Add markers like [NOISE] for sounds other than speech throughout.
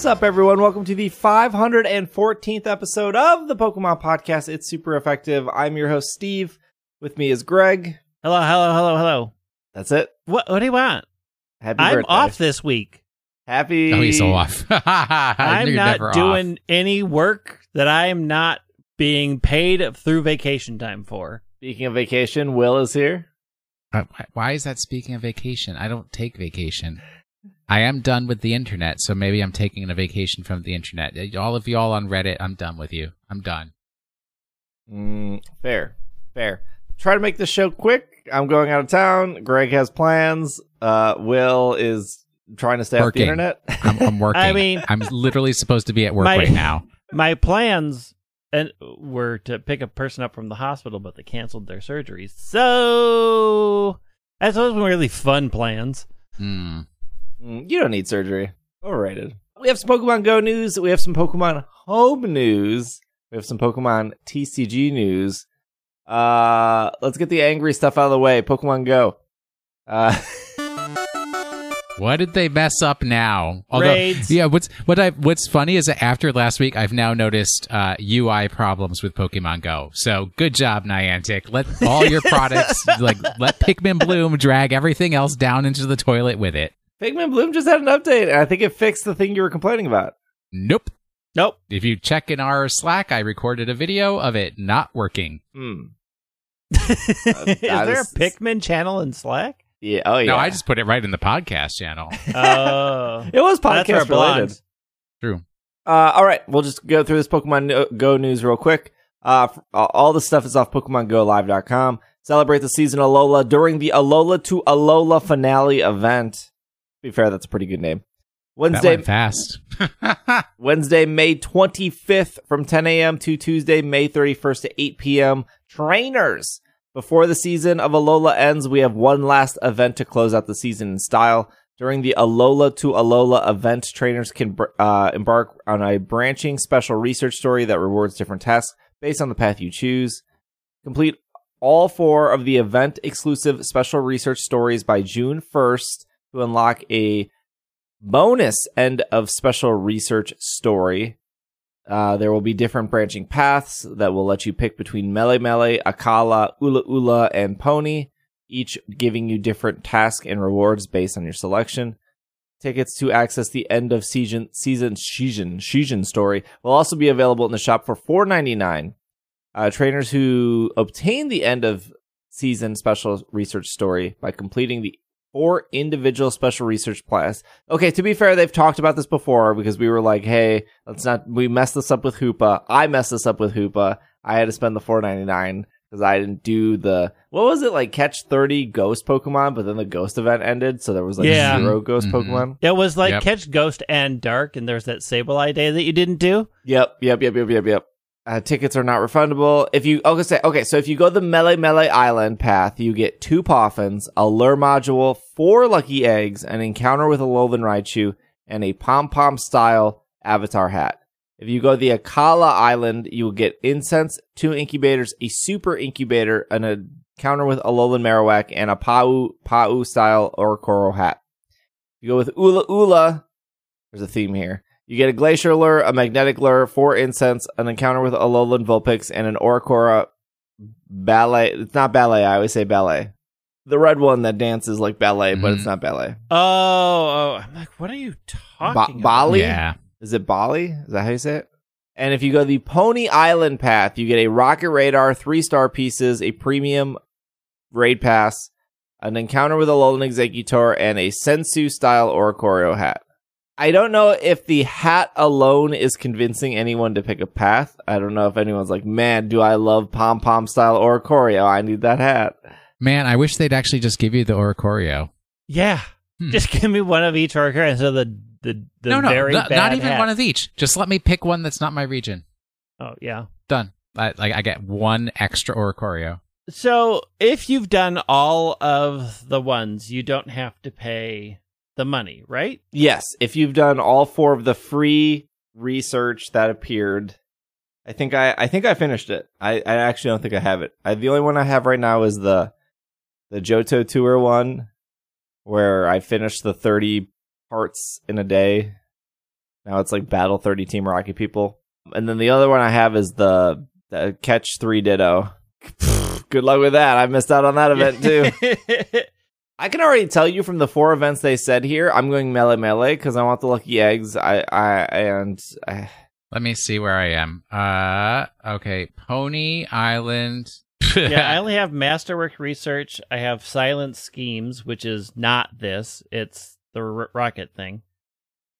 What's up, everyone? Welcome to the 514th episode of the Pokemon Podcast. It's super effective. I'm your host, Steve. With me is Greg. Hello, hello, hello, hello. That's it. What what do you want? Happy I'm birthday. off this week. Happy. Oh, he's so off. [LAUGHS] I'm not doing off. any work that I am not being paid through vacation time for. Speaking of vacation, Will is here. Uh, Why is that speaking of vacation? I don't take vacation. I am done with the internet, so maybe I'm taking a vacation from the internet. All of y'all on Reddit, I'm done with you. I'm done. Mm, fair. Fair. Try to make this show quick. I'm going out of town. Greg has plans. Uh, Will is trying to stay off the internet. I'm, I'm [LAUGHS] working. I mean- I'm literally supposed to be at work My- right now. My plans and were to pick a person up from the hospital, but they canceled their surgeries. So that's those were really fun plans. Hmm. Mm, you don't need surgery. Overrated. We have some Pokemon Go news. We have some Pokemon Home news. We have some Pokemon TCG news. Uh, let's get the angry stuff out of the way. Pokemon Go. Uh, [LAUGHS] What did they mess up now? Raids. yeah. What's what I what's funny is that after last week, I've now noticed uh, UI problems with Pokemon Go. So good job, Niantic. Let all your [LAUGHS] products like let Pikmin Bloom drag everything else down into the toilet with it. Pikmin Bloom just had an update, and I think it fixed the thing you were complaining about. Nope. Nope. If you check in our Slack, I recorded a video of it not working. Hmm. [LAUGHS] is that there a is- Pikmin channel in Slack? Yeah. Oh, yeah. No, I just put it right in the podcast channel. [LAUGHS] Oh, [LAUGHS] It was podcast related. belongs. True. Uh, all right, we'll just go through this Pokemon Go news real quick. Uh, f- uh, all the stuff is off PokemonGoLive.com. Celebrate the season Alola during the Alola to Alola finale event. To be fair, that's a pretty good name. Wednesday, fast. [LAUGHS] Wednesday, May 25th from 10 a.m. to Tuesday, May 31st to 8 p.m. Trainers. Before the season of Alola ends, we have one last event to close out the season in style. During the Alola to Alola event, trainers can uh, embark on a branching special research story that rewards different tasks based on the path you choose. Complete all four of the event exclusive special research stories by June 1st to unlock a bonus end of special research story. Uh, there will be different branching paths that will let you pick between Melemele, Akala, Ula Ula, and Poni, each giving you different tasks and rewards based on your selection. Tickets to access the end of season season season season story will also be available in the shop for four ninety nine. Uh, trainers who obtain the end of season special research story by completing the four individual special research class. Okay, to be fair, they've talked about this before because we were like, "Hey, let's not." We messed this up with Hoopa. I messed this up with Hoopa. I had to spend the four ninety nine because I didn't do the what was it like catch thirty ghost Pokemon, but then the ghost event ended, so there was like Yeah. zero ghost Mhm. Pokemon. It was like Yep. catch ghost and dark, and there's that Sableye day that you didn't do. Yep, yep, yep, yep, yep, yep. Uh, tickets are not refundable. If you okay, say okay, so if you go the Melemele Island path, you get two Poffins, a lure module, four lucky eggs, an encounter with a Lolan Raichu, and a pom pom style avatar hat. If you go the Akala Island, you will get incense, two incubators, a super incubator, an encounter with a Lolan Marowak, and a Pau Pau style Oricorio hat. If you go with Ula Ula, there's a theme here. You get a glacier lure, a magnetic lure, four incense, an encounter with a Alolan Vulpix, and an Oricorio ballet. It's not ballet. I always say ballet. The red one that dances like ballet, but it's Mhm. not ballet. Oh, oh, I'm like, what are you Ba- talking about? Bali? Yeah. Is it Bali? Is that how you say it? And if you go the Poni Island path, you get a rocket radar, three star pieces, a premium raid pass, an encounter with a Alolan Exeggutor, and a Sensu style Oricorio hat. I don't know if the hat alone is convincing anyone to pick a path. I don't know if anyone's like, man, do I love pom pom style or Oricorio? I need that hat. Man, I wish they'd actually just give you the Oricorio. Yeah, Hmm. just give me one of each orca instead of the the, the no, no, very not, bad not even hat. one of each. Just let me pick one that's not my region. Oh yeah. Done. I, like I get one extra Oricorio. So if you've done all of the ones, you don't have to pay the money, right? Yes, if you've done all four of the free research that appeared, I think I I think I finished it. I, I actually don't think I have it. I, the only one I have right now is the the Johto tour one, where I finished the thirty parts in a day. Now it's like Battle 30 Team Rocket People. And then the other one I have is the, the Catch 3 Ditto. [LAUGHS] Good luck with that. I missed out on that event too. [LAUGHS] I can already tell you from the four events they said here, I'm going Melemele because I want the lucky eggs. I, I, and I, Let me see where I am. Uh, okay, Poni Island. yeah, [LAUGHS] I only have Masterwork Research. I have Silent Schemes, which is not this. It's the r- rocket thing.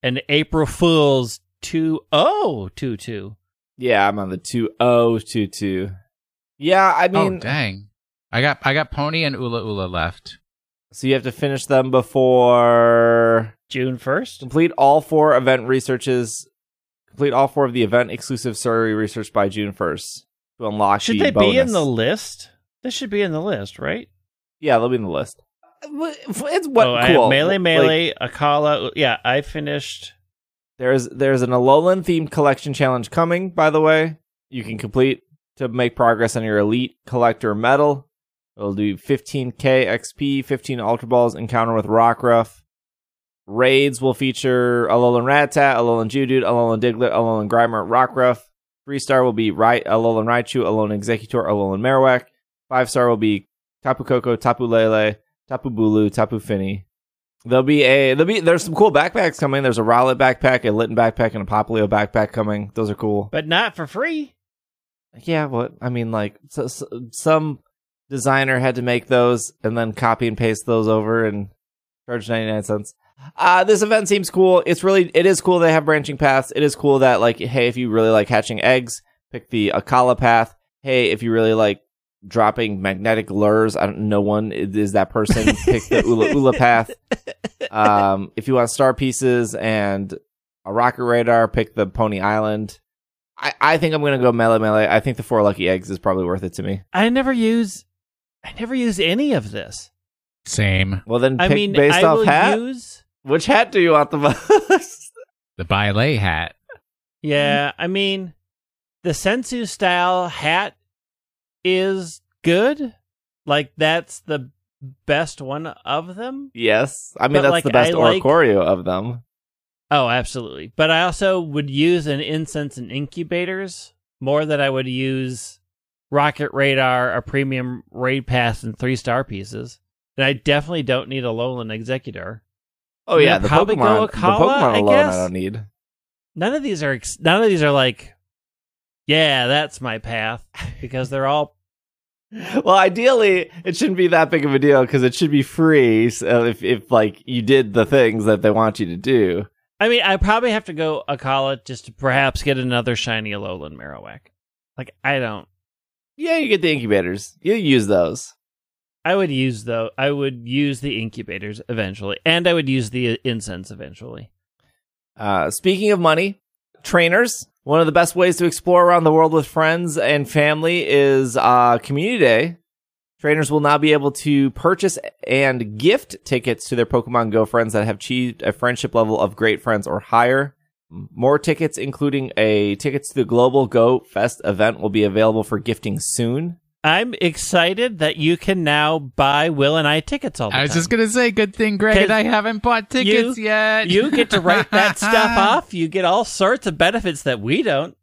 And April Fool's 2022. yeah, I'm on the 2022. Yeah, I mean, oh dang! I got I got Poni and Ula Ula left. So you have to finish them before June 1st? complete all four event researches. Complete all four of the event exclusive survey research by June 1st to unlock. Should the they be in the list? This should be in the list, right? Yeah, they'll be in the list. It's what oh, I cool. have Melee Like, Melee, Akala. Yeah, I finished. there's there's an Alolan themed collection challenge coming. By the way, you can complete to make progress on your elite collector medal. It'll do 15k XP, 15 Ultra Balls, encounter with Rockruff. Raids will feature Alolan Rattata, Alolan Geodude, Alolan Diglett, Alolan Grimer, Rockruff. Three star will be Rai- Alolan Raichu, Alolan Exeggutor, Alolan Marowak. Five star will be Tapu Koko, Tapu Lele, Tapu Bulu, Tapu Fini. There'll be a there'll be there's some cool backpacks coming. There's a Rowlet backpack, a Litten backpack, and a Popplio backpack coming. Those are cool. But not for free. Yeah, what I mean, like so, so, some designer had to make those and then copy and paste those over and charge ninety nine cents. Uh, this event seems cool. It's really it is cool they have branching paths. It is cool that like hey, if you really like hatching eggs, pick the Akala path. Hey, if you really like dropping magnetic lures, I don't no one is that person. pick the Ula [LAUGHS] Ula path. Um, if you want star pieces and a rocket radar, pick the Poni Island. I, I think I'm gonna go Melemele. I think the four lucky eggs is probably worth it to me. I never use. I never use any of this. Same. Well then, I mean, based I off hat. use. Which hat do you want the most? [LAUGHS] The ballet hat. Yeah, I mean, the sensu style hat is good. Like that's the best one of them. yes, I mean But, that's like, the best I like- of them. Oh, absolutely. But I also would use an incense and incubators more than I would use rocket radar, a premium raid pass, and three star pieces. And I definitely don't need a Lowland Exeggutor. Oh yeah, the probably go the Pokemon I alone, guess. I don't need. None of these are. Ex- none of these are like, yeah, that's my path because they're all. [LAUGHS] [LAUGHS] Well, ideally, it shouldn't be that big of a deal because it should be free. So if if like you did the things that they want you to do. I mean, I probably have to go Akala just to perhaps get another shiny Alolan Marowak. Like I don't. Yeah, you get the incubators. You use those. I would use though. I would use the incubators eventually, and I would use the incense eventually. Uh, speaking of money, trainers. One of the best ways to explore around the world with friends and family is uh, Community Day. Trainers will now be able to purchase and gift tickets to their Pokemon Go friends that have achieved a friendship level of great friends or higher. More tickets, including a tickets to the Global Go Fest event, will be available for gifting soon. I'm excited that you can now buy Will and I tickets all the I was time. just gonna say, good thing Greg and 'Cause I haven't bought tickets yet. you get to write that [LAUGHS] stuff off. You get all sorts of benefits that we don't.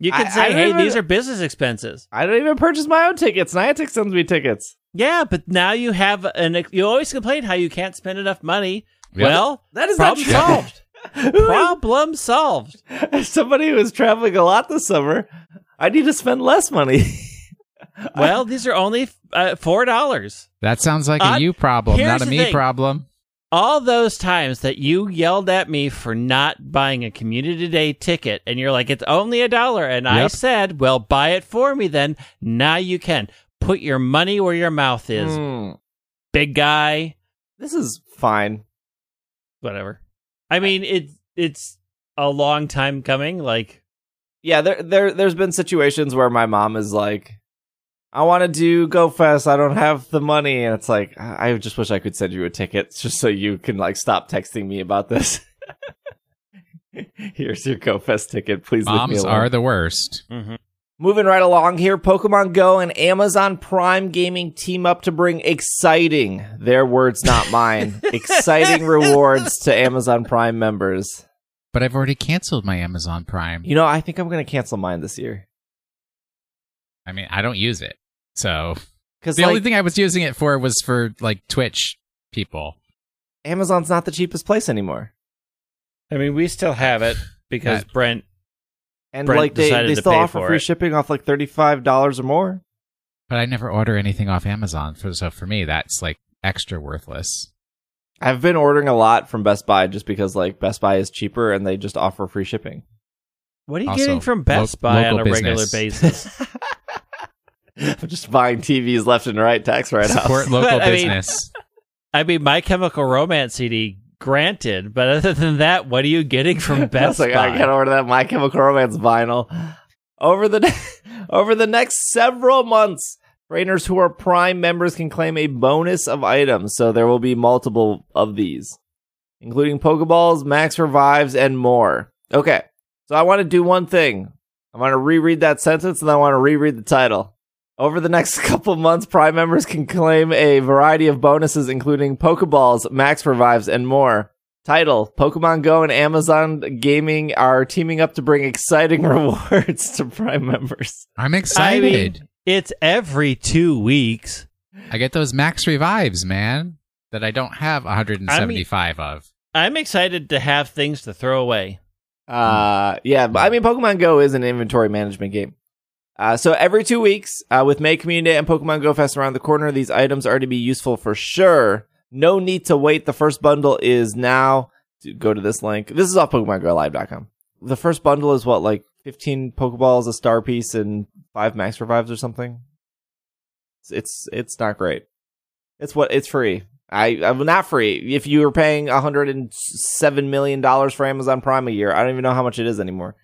You can I- say, I "Hey, remember- these are business expenses." I don't even purchase my own tickets. Niantic sends me tickets. Yeah, but now you have an. You always complain how you can't spend enough money. Yep. Well, That is problem not true. solved. [LAUGHS] problem solved. As somebody who is traveling a lot this summer, I need to spend less money. [LAUGHS] Well, these are only uh, four dollars. That sounds like a Uh, you problem, not a me thing. problem. All those times that you yelled at me for not buying a community day ticket, and you're like, "It's only a dollar," and I said, "Well, buy it for me then." Now you can put your money where your mouth is, Hmm. big guy. This is fine. Whatever. I mean, it's it's a long time coming. Like, Yeah, there there there's been situations where my mom is like, I want to do Go Fest, I don't have the money, and it's like I I just wish I could send you a ticket just so you can like stop texting me about this. [LAUGHS] Here's your Go Fest ticket. Please leave me Moms alone. are the worst. mhm. Moving right along here, Pokemon Go and Amazon Prime Gaming team up to bring exciting, their words, not mine, [LAUGHS] exciting rewards to Amazon Prime members. But I've already canceled my Amazon Prime. You know, I think I'm going to cancel mine this year. I mean, I don't use it. So Because the like, only thing I was using it for was for like Twitch people. Amazon's not the cheapest place anymore. I mean, we still have it because That- Brent. And Brent like they, they still offer free it. shipping off like $35 or more. But I never order anything off Amazon. For, so for me, that's like extra worthless. I've been ordering a lot from Best Buy just because like Best Buy is cheaper and they just offer free shipping. What are you Also, getting from Best lo- Buy on a local regular basis? [LAUGHS] [LAUGHS] I'm just buying TVs left and right tax write offs. Support local But, I mean- business. I mean, My Chemical Romance CD, granted, but other than that, what are you getting from [LAUGHS] Best like Buy? I gotta order that My Chemical Romance vinyl. Over the [LAUGHS] over the next several months, trainers who are Prime members can claim a bonus of items. So there will be multiple of these, including Pokeballs, Max Revives, and more. Okay, so I want to do one thing. I want to reread that sentence, and I want to reread the title. Over the next [LAUGHS] couple months, Prime members can claim a variety of bonuses, including Pokeballs, Max Revives, and more. Title Pokemon Go and Amazon Gaming are teaming up to bring exciting [LAUGHS] rewards to Prime members. I'm I excited. mean, it's every two weeks. I get those max revives, man, that I don't have 175 of. I'm excited to have things to throw away. Uh, yeah, I mean, Pokemon Go is an inventory management game. Uh, so every two weeks, uh, with May Community Day and Pokemon Go Fest around the corner, these items are to be useful for sure. No need to wait. The first bundle is now. Go to this link. This is off PokemonGoLive.com. The first bundle is what, like 15 Pokeballs, a star piece, and five Max Revives or something. It's it's, it's not great. It's what it's free. I I'm not free. If you were paying 107 million dollars for Amazon Prime a year, I don't even know how much it is anymore.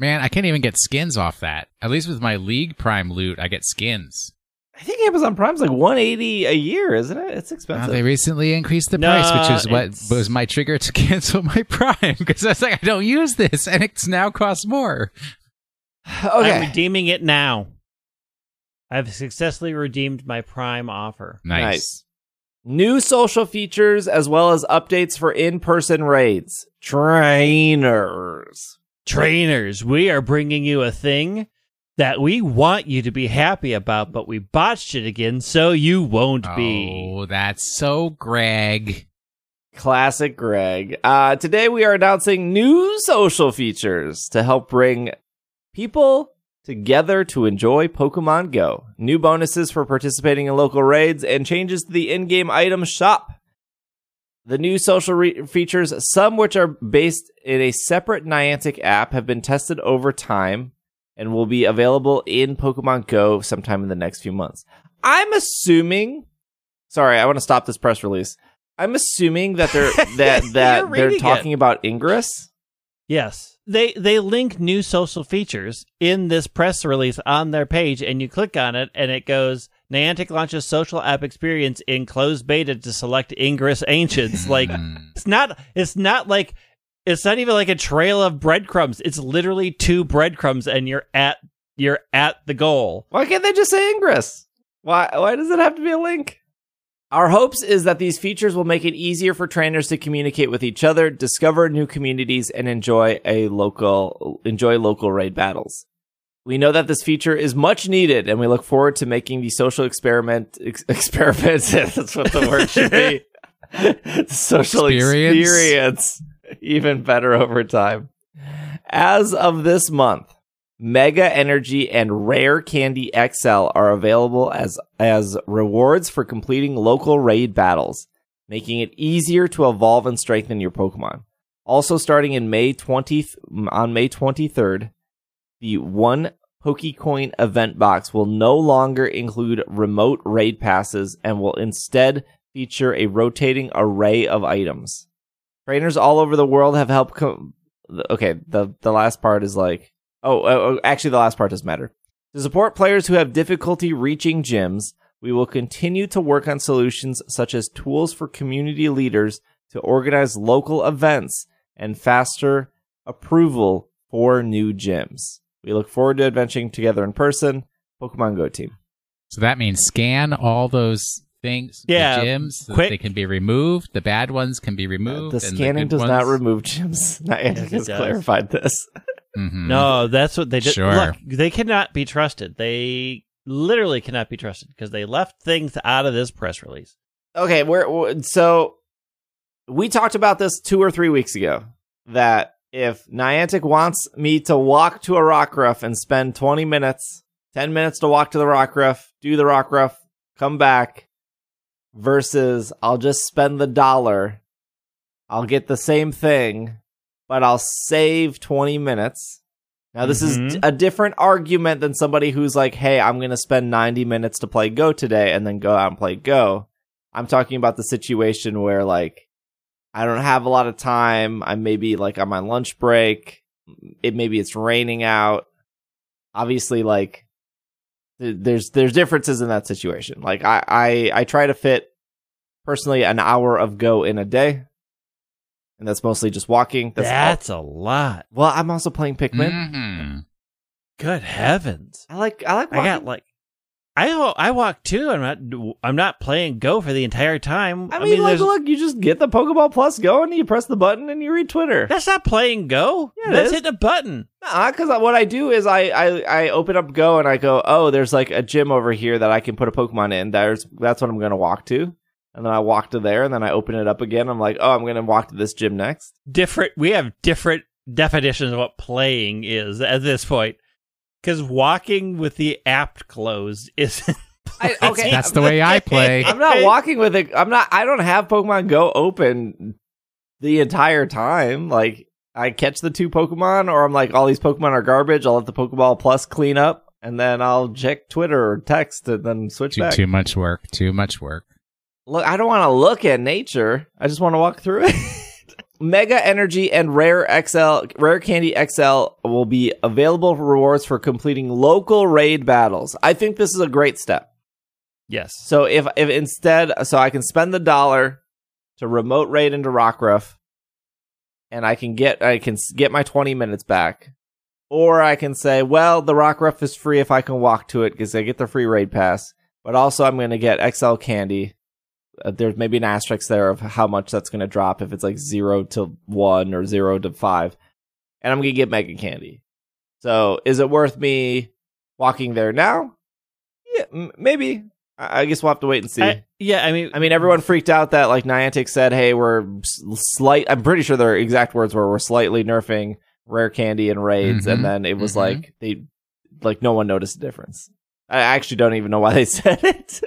Man, I can't even get skins off that. At least with my League Prime loot, I get skins. I think Amazon Prime's like 180 a year, isn't it? It's Uh, expensive. they recently increased the No, price, which is what it's- was my trigger to [LAUGHS] cancel my Prime because I was like, I don't use this, and it's now costs more. [SIGHS] I'm redeeming it now. I've successfully redeemed my Prime offer. Nice. Nice. New social features as well as updates for in-person raids. Trainers. Trainers, we are bringing you a thing that we want you to be happy about, but we botched it again, so you won't be. Oh, that's so Greg. Classic Greg. Uh, today we are announcing new social features to help bring people together to enjoy Pokemon Go. New bonuses for participating in local raids and changes to the in-game item shop. The new social re- features, some which are based in a separate Niantic app, have been tested over time and will be available in Pokemon Go sometime in the next few months. I'm assuming. Sorry, I want to stop this press release. I'm assuming that they're [LAUGHS] that that they're reading it. talking about Ingress. Yes. They they link new social features in this press release on their page and you click on it and it goes Niantic launches social app experience in closed beta to select Ingress Ancients. like Mm. it's not it's not like it's not even like a trail of breadcrumbs. It's literally two breadcrumbs and you're at you're at the goal. Why can't they just say Ingress? Why why does it have to be a link? Our hopes is that these features will make it easier for trainers to communicate with each other, discover new communities, and enjoy a local enjoy local raid battles. We know that this feature is much needed, and we look forward to making the social experiment ex- [LAUGHS] experiment. [LAUGHS] that's what the word should be. Social Experience? experience even better over time. As of this month, Mega Energy and Rare Candy XL are available as as rewards for completing local raid battles, making it easier to evolve and strengthen your Pokemon. Also starting in May 20th on May 23rd, the 1 Pokecoin event box will no longer include remote raid passes and will instead feature a rotating array of items. Trainers all over the world have helped okay, the the last part is like Oh, oh, oh, actually, the last part doesn't matter. To support players who have difficulty reaching gyms, we will continue to work on solutions such as tools for community leaders to organize local events and faster approval for new gyms. We look forward to adventuring together in person. Pokemon Go team. So that means scan all those things, the Yeah, gyms, so they can be removed. The bad ones can be removed. the and scanning good does not remove gyms. [LAUGHS] Niantic Yes, it has does. clarified this. Mhm. No, that's what they did. Sure. Look, they cannot be trusted. They literally cannot be trusted because they left things out of this press release. Okay, we're, we're- so we talked about this two or three weeks ago that if Niantic wants me to walk to a Rockruff and spend 20 minutes, 10 minutes to walk to the Rockruff, do the Rockruff, come back, versus I'll just spend the dollar, I'll get the same thing, but I'll save 20 minutes. Now, this is Mhm. d- a different argument than somebody who's like, hey, I'm going to spend 90 minutes to play Go today and then go out and play Go. I'm talking about the situation where, like, I don't have a lot of time. I'm maybe like on my lunch break. It maybe it's raining out. Obviously, like th- there's there's differences in that situation. Like I I I try to fit personally an hour of go in a day, and that's mostly just walking. That's, That's a lot. well, I'm also playing Pikmin. Mhm. Good heavens! I like I like I walking. got like, I I walk too. I'm not. I'm not playing Go for the entire time. I mean, like, look, you just get the Pokeball Plus going, you press the button, and you read Twitter. that's not playing Go. Yeah, that's hitting a button. because what I do is I, I I open up Go and I go, oh, there's like a gym over here that I can put a Pokemon in. There's that's what I'm gonna walk to, and then I walk to there, and then I open it up again. I'm like, oh, I'm gonna walk to this gym next. Different. We have different definitions of what playing is at this point. Because walking with the app closed [LAUGHS] isn't. I, okay, that's the way I play. I'm not [LAUGHS] walking with it. I'm not. I don't have Pokemon Go open the entire time. Like I catch the two Pokemon, or I'm like, all these Pokemon are garbage. I'll let the Pokeball Plus clean up, and then I'll check Twitter or text, and then switch Too, back. too much work. Too much work. Look, I don't want to look at nature. I just want to walk through it. [LAUGHS] Mega Energy and Rare XL, Rare Candy XL will be available for rewards for completing local raid battles. I think this is a great step. yes. So if if instead, so I can spend the dollar to remote raid into Rockruff, and I can get I can get my twenty minutes back, or I can say, well, the Rockruff is free if I can walk to it because I get the free raid pass, but also I'm going to get XL candy. Uh, there's maybe an asterisk there of how much that's going to drop if it's like zero to one or zero to five, and I'm going to get mega candy. So is it worth me walking there now? Yeah, m- maybe. I I guess we'll have to wait and see. I- yeah, I mean, I mean, everyone freaked out that like Niantic said, "Hey, we're slight." I'm pretty sure their exact words were, "We're slightly nerfing rare candy and raids," Mhm, and then it was mhm. like they, like, no one noticed the difference. I actually don't even know why they [LAUGHS] said it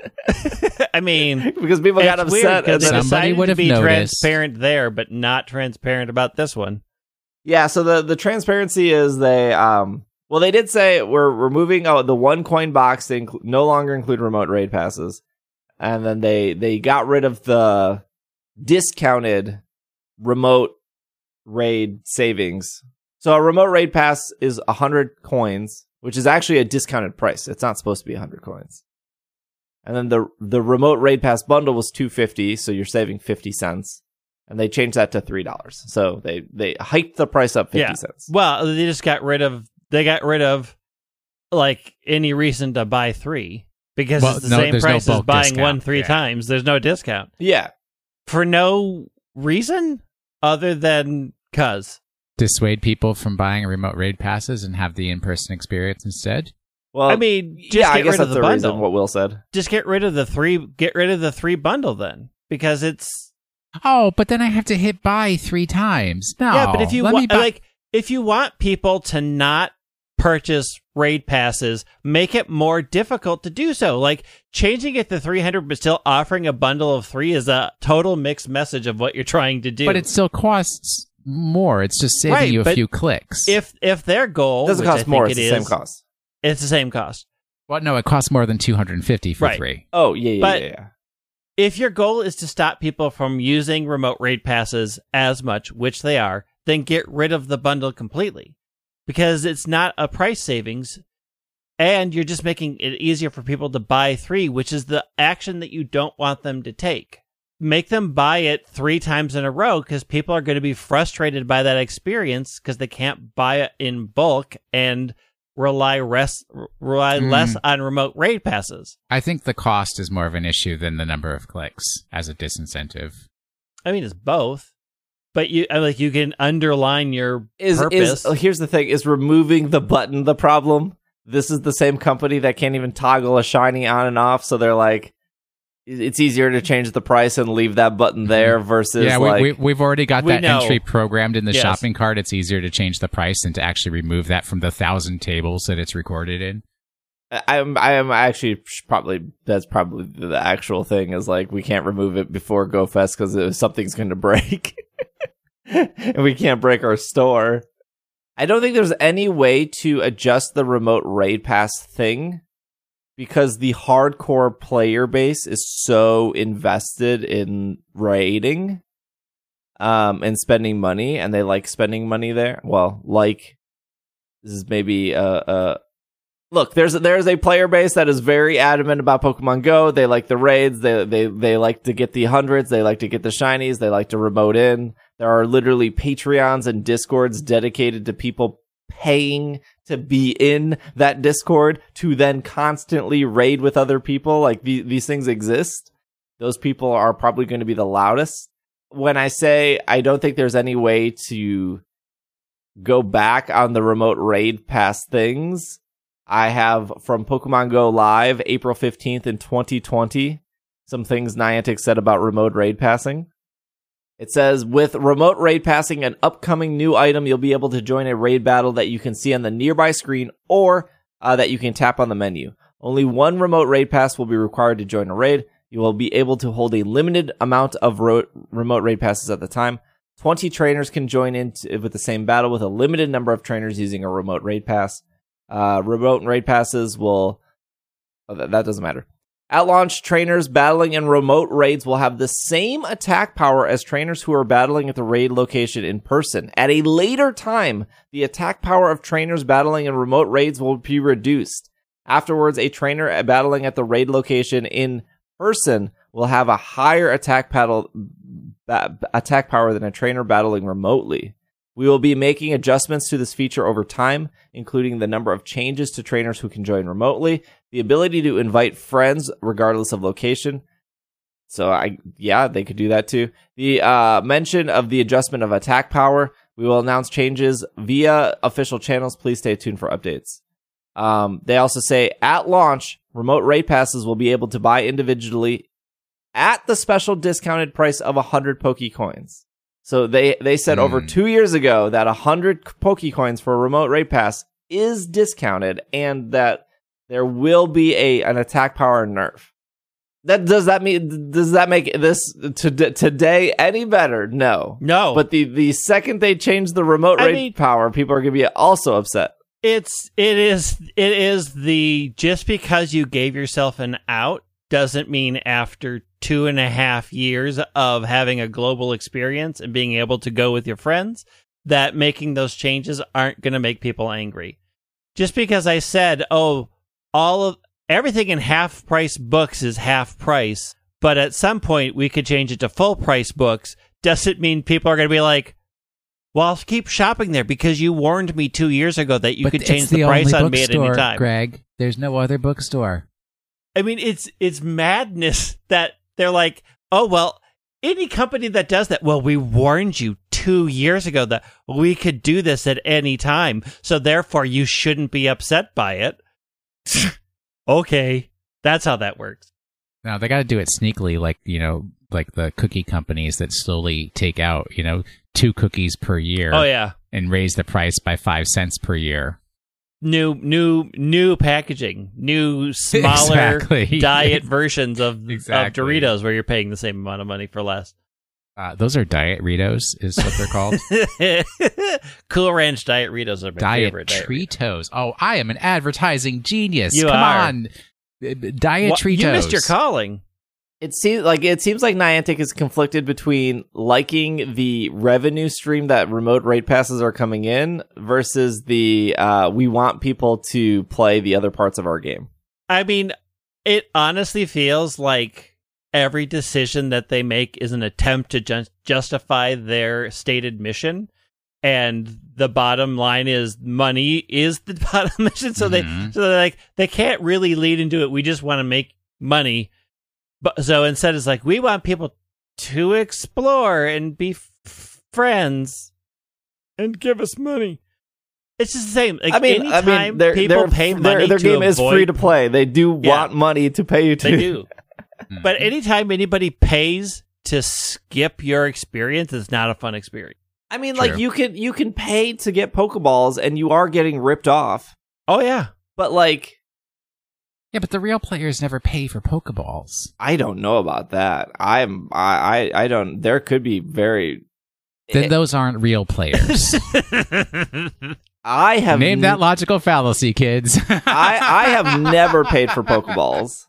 I mean, [LAUGHS] because people got it's weird upset. Because they Somebody decided would to have be noticed. transparent there, but not transparent about this one. yeah, so the the transparency is they um. Well, they did say we're removing oh, the one coin box. They inclu- no longer include remote raid passes, and then they they got rid of the discounted remote raid savings. So a remote raid pass is a hundred coins, which is actually a discounted price. It's not supposed to be a hundred coins. And then the the remote raid pass bundle was two fifty, so you're saving fifty cents. And they changed that to three dollars. So they they hiked the price up fifty Yeah. cents. Well, they just got rid of they got rid of like any reason to buy three because Well, it's the no, same there's no price as buying discount. one three Yeah. times. There's no discount Yeah. for no reason other than cuz. Dissuade people from buying remote raid passes and have the in-person experience instead. Well, I mean, just yeah, get I guess rid of that's the the reason bundle. what Will said. Just get rid of the three. Get rid of the three bundle then, because it's Oh, but then I have to hit buy three times. No. yeah. But if you let wa- me buy- like, if you want people to not purchase raid passes, make it more difficult to do so. Like changing it to three hundred, but still offering a bundle of three is a total mixed message of what you're trying to do. but it still costs more. It's just saving Right, you a few clicks. if if their goal It doesn't which I cost more. It's it the same cost. It's the same cost. well, no, it costs more than two hundred and fifty for Right. three. Oh yeah, yeah, But- yeah, yeah. if your goal is to stop people from using remote raid passes as much, which they are, then get rid of the bundle completely because it's not a price savings and you're just making it easier for people to buy three, which is the action that you don't want them to take. Make them buy it three times in a row because people are going to be frustrated by that experience because they can't buy it in bulk and rely res- rely Mm. less on remote raid passes. I think the cost is more of an issue than the number of clicks as a disincentive. I mean, it's both, but you like you can underline your Is purpose. is here's the thing: is removing the button the problem? This is the same company that can't even toggle a shiny on and off, so they're like, it's easier to change the price and leave that button there mm-hmm. versus yeah, like we, we, we've already got We that know. entry programmed in the Yes. shopping cart. It's easier to change the price than to actually remove that from the thousand tables that it's recorded in. I am I am actually probably that's probably the actual thing is like we can't remove it before GoFest because something's going to break, [LAUGHS] and we can't break our store. I don't think there's any way to adjust the remote raid pass thing because the hardcore player base is so invested in raiding um and spending money and they like spending money there. Well like this is maybe a, a look there's there's a player base that is very adamant about pokemon go. They like the raids. They they they like to get the hundreds. They like to get the shinies. They like to remote in. There are literally patreons and discords dedicated to people paying to be in that discord to then constantly raid with other people. Like the, these things exist. Those people are probably going to be the loudest. When i say i don't think there's any way to go back on the remote raid pass things I have from Pokemon Go Live, April 15th in 2020, some things Niantic said about remote raid passing. It says, with remote raid passing, an upcoming new item, you'll be able to join a raid battle that you can see on the nearby screen or uh, that you can tap on the menu. Only one remote raid pass will be required to join a raid. You will be able to hold a limited amount of ro- remote raid passes at the time. 20 trainers can join in t- with the same battle with a limited number of trainers using a remote raid pass. Uh, remote raid passes will. Oh, that, that doesn't matter. At launch, trainers battling in remote raids will have the same attack power as trainers who are battling at the raid location in person. At a later time, the attack power of trainers battling in remote raids will be reduced. Afterwards, a trainer battling at the raid location in person will have a higher attack paddle, ba- attack power than a trainer battling remotely. We will be making adjustments to this feature over time, including the number of changes to trainers who can join remotely, the ability to invite friends regardless of location. So I yeah, they could do that too. The uh, mention of the adjustment of attack power. We will announce changes via official channels. Please stay tuned for updates. Um, they also say at launch, remote raid passes will be able to buy individually at the special discounted price of 100 Pokecoins. So they, they said over Hmm. two years ago that 100 Pokecoins for a remote raid pass is discounted and that there will be a an attack power nerf. That does that mean does that make this to, today any better? No. no, But the the second they change the remote I raid mean- power, people are going to be also upset. it's it is it is the just because you gave yourself an out doesn't mean after two and a half years of having a global experience and being able to go with your friends that making those changes aren't going to make people angry. Just because I said, oh, all of everything in half price books is half price, but at some point we could change it to full price books, doesn't mean people are going to be like, well, I'll keep shopping there because you warned me two years ago that you but could change the, the price on me at any time. Greg. There's no other bookstore. I mean, it's it's madness that they're like, oh well, any company that does that, well, we warned you two years ago that we could do this at any time, so therefore you shouldn't be upset by it. [LAUGHS] okay, that's how that works. Now they got to do it sneakily, like you know, like the cookie companies that slowly take out, you know, two cookies per year Oh yeah, and raise the price by five cents per year. new new new packaging, new [LAUGHS] smaller Exactly. diet versions of, Exactly. of Doritos where you're paying the same amount of money for less. Uh, those are diet Ritos, is what they're called. [LAUGHS] cool Ranch Diet Ritos are my diet favorite. Diet Ritos. Oh, I am an advertising genius. You Come are. on, diet Wha- Treatos. You missed your calling. It seems like it seems like Niantic is conflicted between liking the revenue stream that remote rate passes are coming in versus the uh, we want people to play the other parts of our game. I mean, it honestly feels like every decision that they make is an attempt to ju- justify their stated mission. and the bottom line is money is the [LAUGHS] bottom mission. So Mhm. they so they're like they can't really lead into it. We just want to make money. But so instead, it's like we want people to explore and be f- friends and give us money. It's just the same. Like I mean, I anytime mean, their, people their, pay their, money, their to game is free to play. They do Yeah. want money to pay you to. They do. [LAUGHS] But mm-hmm. anytime anybody pays to skip your experience, it's not a fun experience. I mean, True. like you can you can pay to get Pokeballs, and you are getting ripped off. Oh yeah. But like, yeah, but the real players never pay for Pokeballs. I don't know about that. I'm I I, I don't. There could be very. Then eh. those aren't real players. [LAUGHS] I have Name that logical fallacy, kids. I, I have [LAUGHS] never paid for Pokeballs.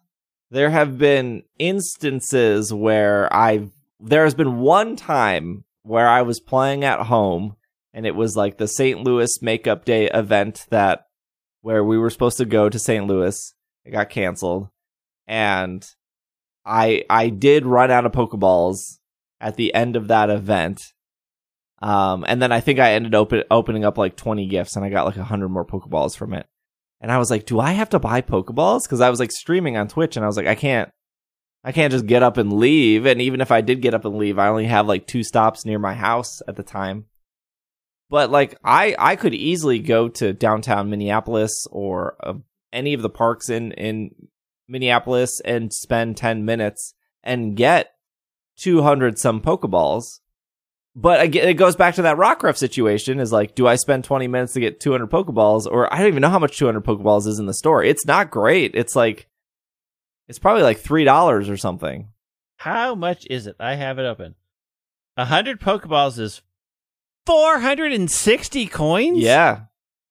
There have been instances where I've there has been one time where I was playing at home and it was like the St. Louis Makeup Day event that where we were supposed to go to St. Louis. It got canceled. And I I did run out of Pokeballs at the end of that event. Um, and then I think I ended open, opening up like 20 gifts and I got like 100 more Pokeballs from it. And I was like, do I have to buy Pokeballs? Because I was like streaming on Twitch and I was like, I can't, I can't just get up and leave. And even if I did get up and leave, I only have like two stops near my house at the time. But like, I, I could easily go to downtown Minneapolis or uh, any of the parks in, in Minneapolis and spend 10 minutes and get 200 some Pokeballs. But again, it goes back to that Rockruff situation is like, do I spend 20 minutes to get 200 Pokeballs? Or I don't even know how much 200 Pokeballs is in the store. It's not great. It's like, it's probably like $3 or something. How much is it? I have it open. A hundred Pokeballs is four hundred and sixty coins. Yeah.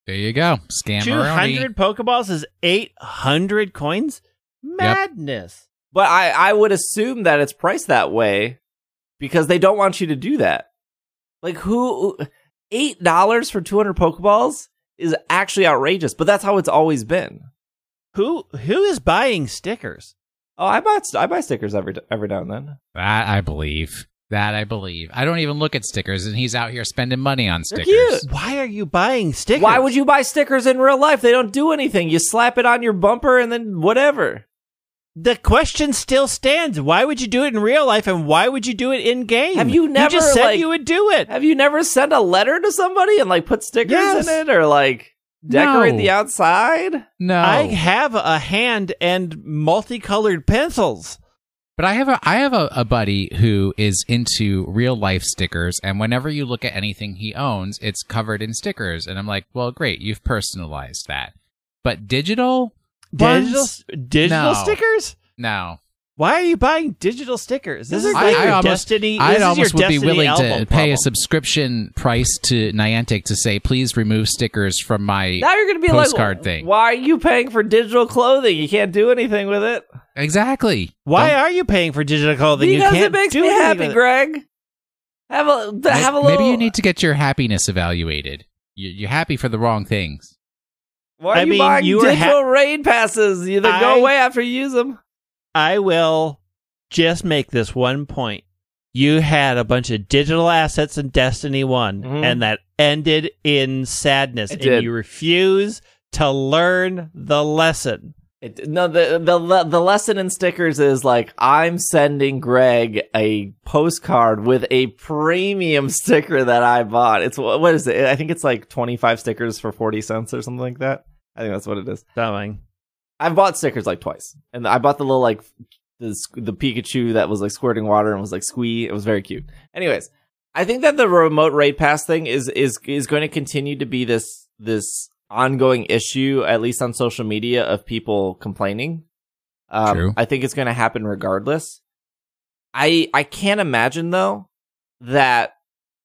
there you go. Scam two hundred Pokeballs is eight hundred coins. Madness. But I, I would assume that it's priced that way because they don't want you to do that. Like who, $8 for 200 Pokeballs is actually outrageous, but that's how it's always been. Who who is buying stickers? Oh, I buy, I buy stickers every, every now and then. That I believe. That I believe. I don't even look at stickers, and he's out here spending money on They're stickers. cute. Why are you buying stickers? Why would you buy stickers in real life? They don't do anything. You slap it on your bumper and then whatever. The question still stands. Why would you do it in real life, and why would you do it in game? Have you You never, just said like- you would do it. Have you never sent a letter to somebody and like put stickers Yes. in it or like decorate No. the outside? No, I have a hand and multicolored pencils. But I have a I have a, a buddy who is into real life stickers, and whenever you look at anything he owns, it's covered in stickers, and I'm like, well, great, you've personalized that. But digital, Digital digital No. stickers? No, Why are you buying digital stickers? This is I- like I your almost- Destiny. I this is your almost would be Destiny willing to album pay a subscription price to Niantic to say, please remove stickers from my. Now you're going to be Postcard like, thing. why are you paying for digital clothing? You can't do anything with it. exactly. Why Don't- are you paying for digital clothing? you because can't it makes do me anything happy, with it. Greg. Have a May- have a little. Maybe you need to get your happiness evaluated. You- You're happy for the wrong things. Why are I you mean, buying you digital raid passes? You they I- go away after you use them. I will just make this one point. You had a bunch of digital assets in Destiny one Mhm. and that ended in sadness, It and did. you refuse to learn the lesson. It, no, the, the the the lesson in stickers is like I'm sending Greg a postcard with a premium sticker that I bought. It's what is it? I think it's like 25 stickers for 40 cents or something like that. I think that's what it is. Something. I've bought stickers like twice, and I bought the little like the the Pikachu that was like squirting water and was like squee. It was very cute. Anyways, I think that the remote raid pass thing is is is going to continue to be this this ongoing issue, at least on social media, of people complaining. Um, True. I think it's going to happen regardless. I I can't imagine though that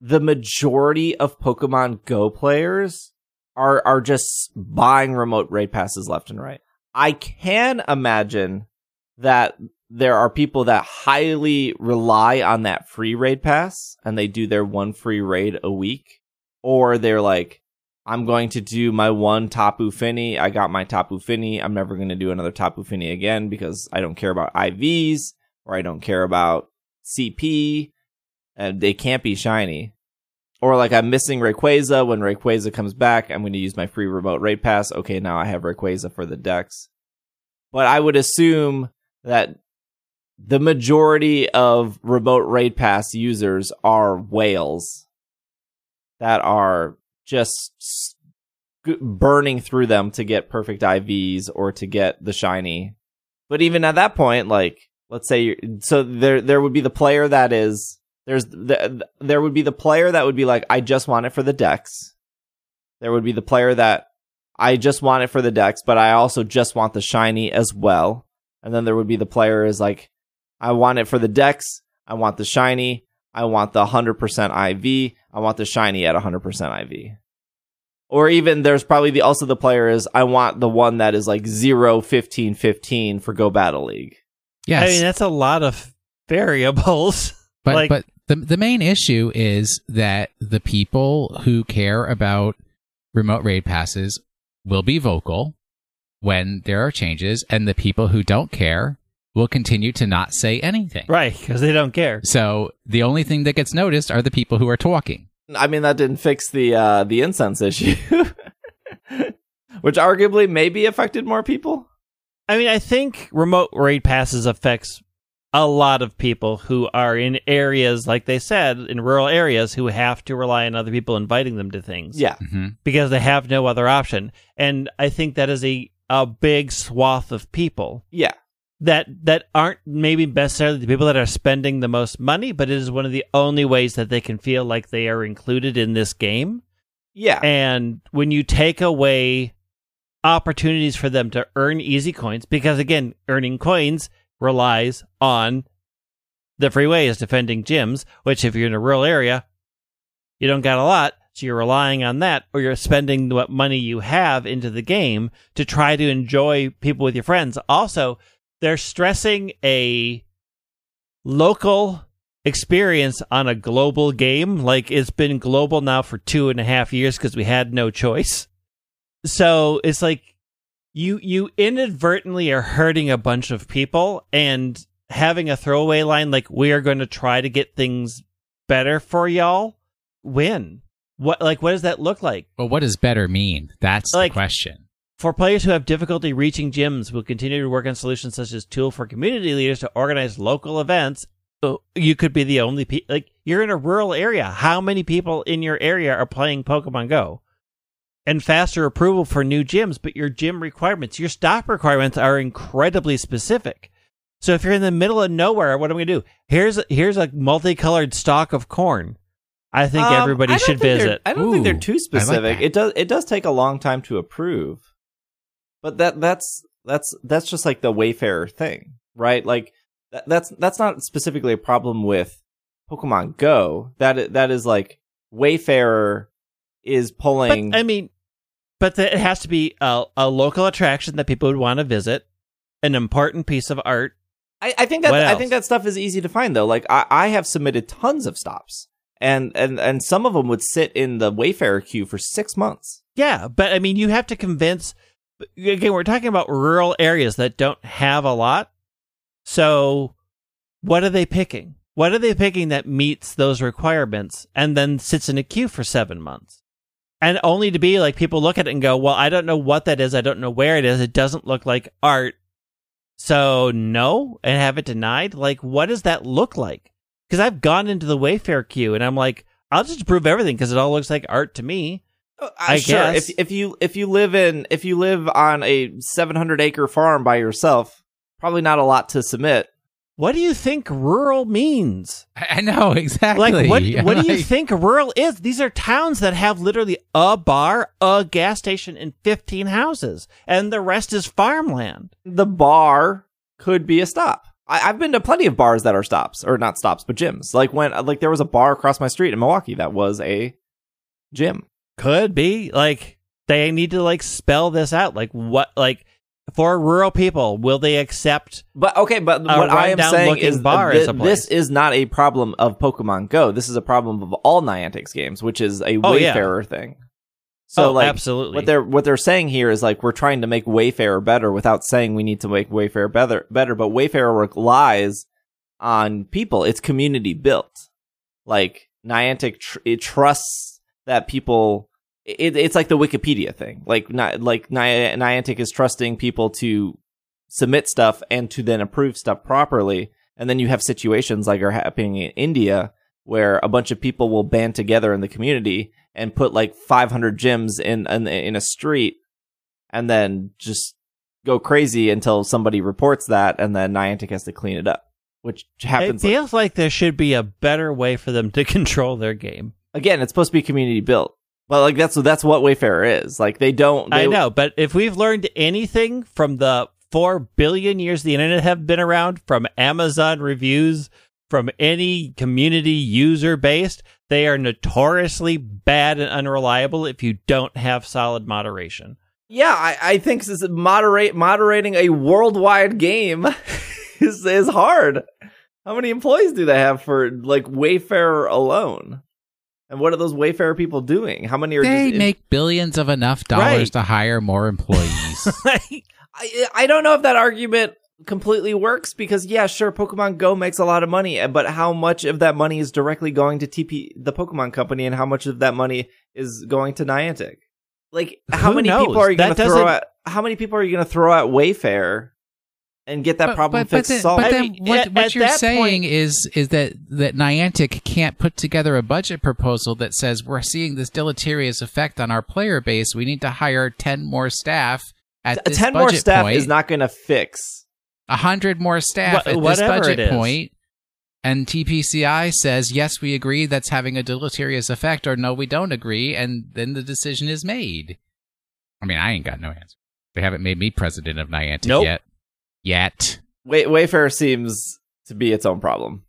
the majority of Pokemon Go players are are just buying remote raid passes left and right. I can imagine that there are people that highly rely on that free raid pass and they do their one free raid a week or they're like I'm going to do my one Tapu Fini. I got my Tapu Fini. I'm never going to do another Tapu Fini again because I don't care about IVs or I don't care about CP and they can't be shiny. Or like I'm missing Rayquaza. When Rayquaza comes back, I'm going to use my free remote raid pass. Okay, now I have Rayquaza for the Dex. But I would assume that the majority of remote raid pass users are whales that are just burning through them to get perfect IVs or to get the shiny. But even at that point, like let's say, so there there would be the player that is there's the, there would be the player that would be like, I just want it for the Dex. There would be the player that I just want it for the Dex, but I also just want the shiny as well. And then there would be the player is like, I want it for the Dex. I want the shiny. I want the 100% IV. I want the shiny at 100% IV. Or even there's probably the also the player is I want the one that is like 0 15 15 for Go Battle League. Yes. I mean, that's a lot of variables. [LAUGHS] But like- but the the main issue is that the people who care about remote raid passes will be vocal when there are changes, and the people who don't care will continue to not say anything. Right, because they don't care. So the only thing that gets noticed are the people who are talking. I mean that didn't fix the uh the incense issue. [LAUGHS] Which arguably maybe affected more people. I mean, I think remote raid passes affects a lot of people who are in areas, like they said, in rural areas, who have to rely on other people inviting them to things. Yeah. hmm because they have no other option. And I think that is a a big swath of people Yeah. that that aren't maybe necessarily the people that are spending the most money, but it is one of the only ways that they can feel like they are included in this game. Yeah. And when you take away opportunities for them to earn easy coins, because again, earning coins relies on the freeway is defending gyms, which if you're in a rural area, you don't got a lot. So you're relying on that, or you're spending what money you have into the game to try to enjoy people with your friends. Also, they're stressing a local experience on a global game. Like it's been global now for two and a half years because we had no choice. So it's like you you inadvertently are hurting a bunch of people and having a throwaway line like we are going to try to get things better for y'all. when What like what does that look like? well what does better mean? That's Like- the question. For players who have difficulty reaching gyms, we'll continue to work on solutions such as tool for community leaders to organize local events. Oh, You could be the only pe- like you're in a rural area. How many people in your area are playing Pokemon Go? And faster approval for new gyms, but your gym requirements, your stock requirements are incredibly specific. So if you're in the middle of nowhere, what am I gonna do? Here's here's a multicolored stalk of corn. I think Um, everybody I should think visit. I don't think they're too I like specific. it does it does take a long time to approve. But that that's that's that's just like the Wayfarer thing, right? Like that, that's that's not specifically a problem with Pokemon Go. That that is like Wayfarer is pulling But I mean, but the, it has to be a, a local attraction that people would want to visit, an important piece of art. I, I think that I think that stuff is easy to find though. Like I, I have submitted tons of stops, and and and some of them would sit in the Wayfarer queue for six months. Yeah, but I mean, you have to convince. Again, we're talking about rural areas that don't have a lot. So, what are they picking? What are they picking that meets those requirements and then sits in a queue for seven months? And only to be like people look at it and go, well, I don't know what that is. I don't know where it is. It doesn't look like art. So, no, and have it denied? Like, what does that look like? Because I've gone into the Wayfair queue and I'm like, I'll just approve everything because it all looks like art to me. Uh, I sure. guess. If if you if you live in if you live on a 700 acre farm by yourself, probably not a lot to submit. What do you think rural means? I, I know [LAUGHS] exactly. Like, what, what do you think rural is? These are towns that have literally a bar, a gas station, and 15 houses, and the rest is farmland. The bar could be a stop. I, I've been to plenty of bars that are stops or not stops, but gyms. Like when like there was a bar across my street in Milwaukee that was a gym. Could be. Like, they need to, like, spell this out. Like, what, like, for rural people, will they accept But okay, but what I am saying is bar is this is not a problem of Pokemon Go. This is a problem of all Niantic's games, which is a Oh, yeah. Wayfarer thing. So oh, like absolutely. what they're what they're saying here is like we're trying to make Wayfarer better without saying we need to make Wayfarer better better, but Wayfarer relies on people. It's community built. Like Niantic tr- it trusts that people. It, it's like the Wikipedia thing. Like Ni- like Ni- Niantic is trusting people to submit stuff and to then approve stuff properly. And then you have situations like are happening in India where a bunch of people will band together in the community and put like 500 gyms in in, in a street, and then just go crazy until somebody reports that, and then Niantic has to clean it up, which happens. It feels like there should be a better way for them to [LAUGHS] control their game. again, it's supposed to be community built. But like that's that's what Wayfarer is. Like they don't. They, I know, but if we've learned anything from the four billion years the internet have been around, from Amazon reviews, from any community user based, they are notoriously bad and unreliable if you don't have solid moderation. Yeah, I, I think this is moderate moderating a worldwide game [LAUGHS] is is hard. How many employees do they have for like Wayfarer alone? And what are those Wayfarer people doing? How many are They just make billions of enough dollars Right. to hire more employees. [LAUGHS] I I don't know if that argument completely works because yeah, sure, Pokemon Go makes a lot of money, but how much of that money is directly going to TP the Pokemon Company, and how much of that money is going to Niantic? Like, how Who many knows? people are you going to throw at? How many people are you going to throw at Wayfair and get that problem fixed then, solved? but I then mean, what, at- what at you're saying point- is is that that Niantic can't put together a budget proposal that says we're seeing this deleterious effect on our player base. We need to hire ten more staff at this Ten more budget staff point, is not going to fix. a hundred more staff Wha- at this budget point. And TPCI says yes, we agree that's having a deleterious effect, or no, we don't agree, and then the decision is made. I mean, I ain't got no answer. They haven't made me president of Niantic Nope. yet. Yet. Way- Wayfair seems to be its own problem,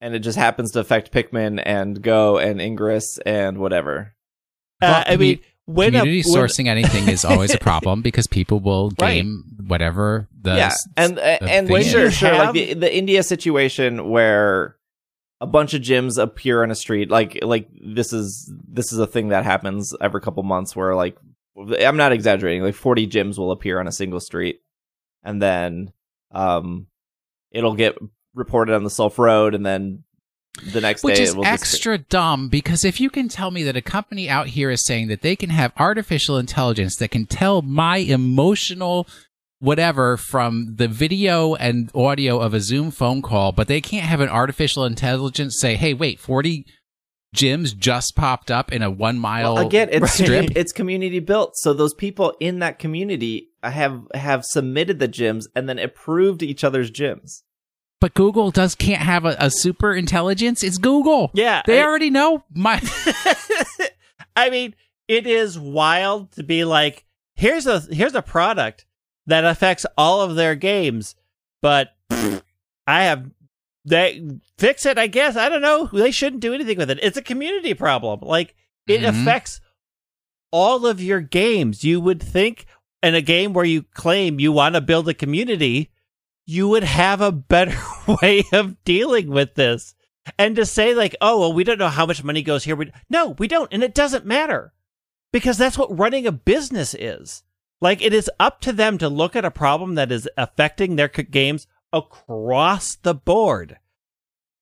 and it just happens to affect Pikmin and Go and Ingress and whatever. Uh, I mean, when a, Community when- sourcing anything is always a [LAUGHS] problem because people will Right. game whatever the yeah, s- and uh, and thing sure, is. sure, like the the India situation where a bunch of gyms appear on a street, like like this is this is a thing that happens every couple months, where like I'm not exaggerating, like 40 gyms will appear on a single street, and then um it'll get reported on the Silph Road, and then the next Which day is it will just- extra dumb because if you can tell me that a company out here is saying that they can have artificial intelligence that can tell my emotional whatever from the video and audio of a Zoom phone call, but they can't have an artificial intelligence say, hey, wait, 40 gyms just popped up in a one mile Well, again, it's [LAUGHS] strip. [LAUGHS] it's community built. So those people in that community have have submitted the gyms and then approved each other's gyms. But Google does can't have a, a super intelligence. It's Google. Yeah, They I- already know my [LAUGHS] [LAUGHS] I mean, it is wild to be like, here's a here's a product that affects all of their games, but pfft, I have they fix it. I guess I don't know. They shouldn't do anything with it. It's a community problem. Like it Mhm. affects all of your games. You would think in a game where you claim you want to build a community, you would have a better [LAUGHS] way of dealing with this. And to say like, oh well, we don't know how much money goes here. We, no, we don't, and it doesn't matter because that's what running a business is. Like it is up to them to look at a problem that is affecting their games across the board.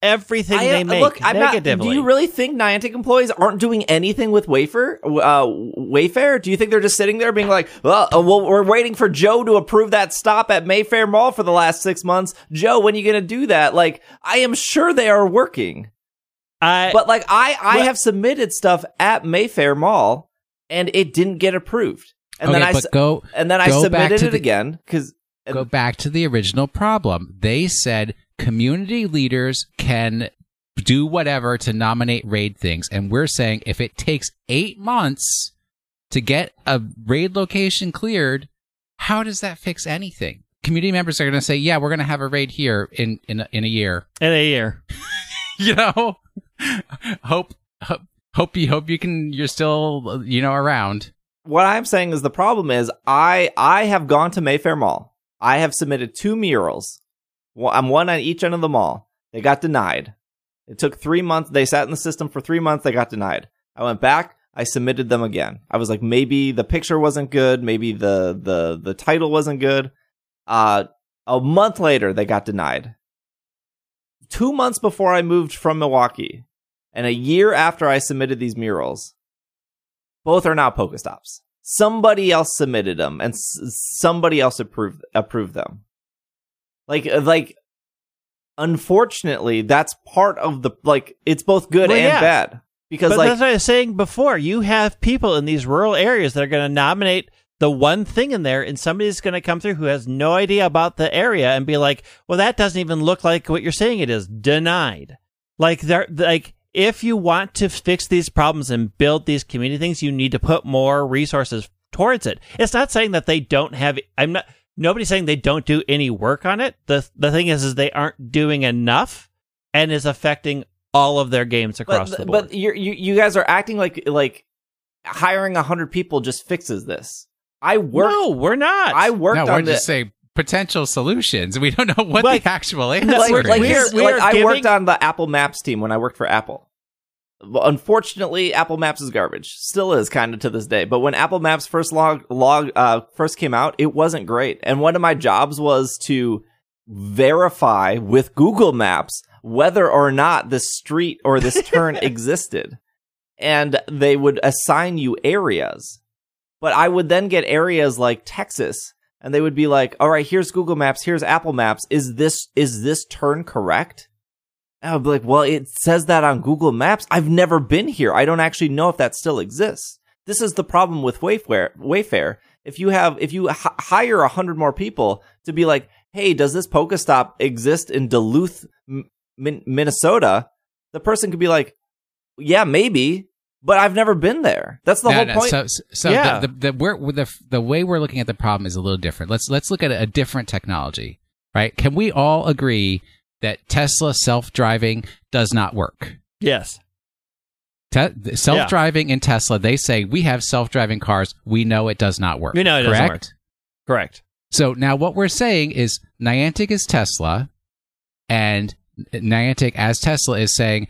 Everything I, they uh, make look, I'm not, negatively. do you really think Niantic employees aren't doing anything with Wafer, uh, Wayfair? Do you think they're just sitting there being like, well, uh, well, we're waiting for Joe to approve that stop at Mayfair Mall for the last six months. Joe, when are you going to do that? Like, I am sure they are working. I, But like, I, I Well- have submitted stuff at Mayfair Mall and it didn't get approved. And okay, then I, but go and then I go back submitted it the- again because go back to the original problem. They said community leaders can do whatever to nominate raid things, and we're saying if it takes eight months to get a raid location cleared, how does that fix anything? Community members are going to say, "Yeah, we're going to have a raid here in in a, in a year." in a year. [LAUGHS] you know, hope hope hope you hope you can you're still you know around. what I'm saying is the problem is I I have gone to Mayfair Mall. I have submitted two murals. I'm one on each end of the mall. They got denied. It took three months. They sat in the system for three months. They got denied. I went back. I submitted them again. I was like, maybe the picture wasn't good. Maybe the the the title wasn't good. Uh, a month later, they got denied. Two months before I moved from Milwaukee, And a year after I submitted these murals, both are now Pokestops. Somebody else submitted them, and s- somebody else approved approved them. Like, uh, like, unfortunately, that's part of the like. It's both good Well, and yeah. bad because, But like, that's what I was saying before. You have people in these rural areas that are going to nominate the one thing in there, and somebody's going to come through who has no idea about the area and be like, "Well, that doesn't even look like what you're saying it is." Denied. Like they're like, if you want to fix these problems and build these community things, you need to put more resources towards it. It's not saying that they don't have. I'm not. Nobody's saying they don't do any work on it. the The thing is, is they aren't doing enough, and is affecting all of their games across but, the board. but you're, you you guys are acting like like hiring a hundred people just fixes this. I work no, we're not. I worked no, we're on just the. saying potential solutions. We don't know what Like- the actual [LAUGHS] answer Like, is. like, We're- here's- we like, I worked on the Apple Maps team when I worked for Apple. Unfortunately, Apple Maps is garbage. Still is kind of to this day. But when Apple Maps first log log uh, first came out, it wasn't great. And one of my jobs was to verify with Google Maps whether or not this street or this turn [LAUGHS] existed. And they would assign you areas. But I would then get areas like Texas and they would be like, "All right, here's Google Maps, here's Apple Maps. Is this is this turn correct?" I'd be like, "Well, it says that on Google Maps. I've never been here. I don't actually know if that still exists." This is the problem with Wayfair. Wayfair. If you have if you h- hire a hundred more people to be like, "Hey, does this Pokestop exist in Duluth, M- Minnesota?" The person could be like, "Yeah, maybe." But I've never been there. That's the No, whole no, point. So, so Yeah. the, the, the, the, the way we're looking at the problem is a little different. Let's let's look at a different technology, right? Can we all agree that Tesla self-driving does not work? yes. Te- self-driving in Tesla, they say we have self-driving cars. We know it does not work. We know it doesn't correct? work. Correct. So now what we're saying is Niantic is Tesla, and Niantic as Tesla is saying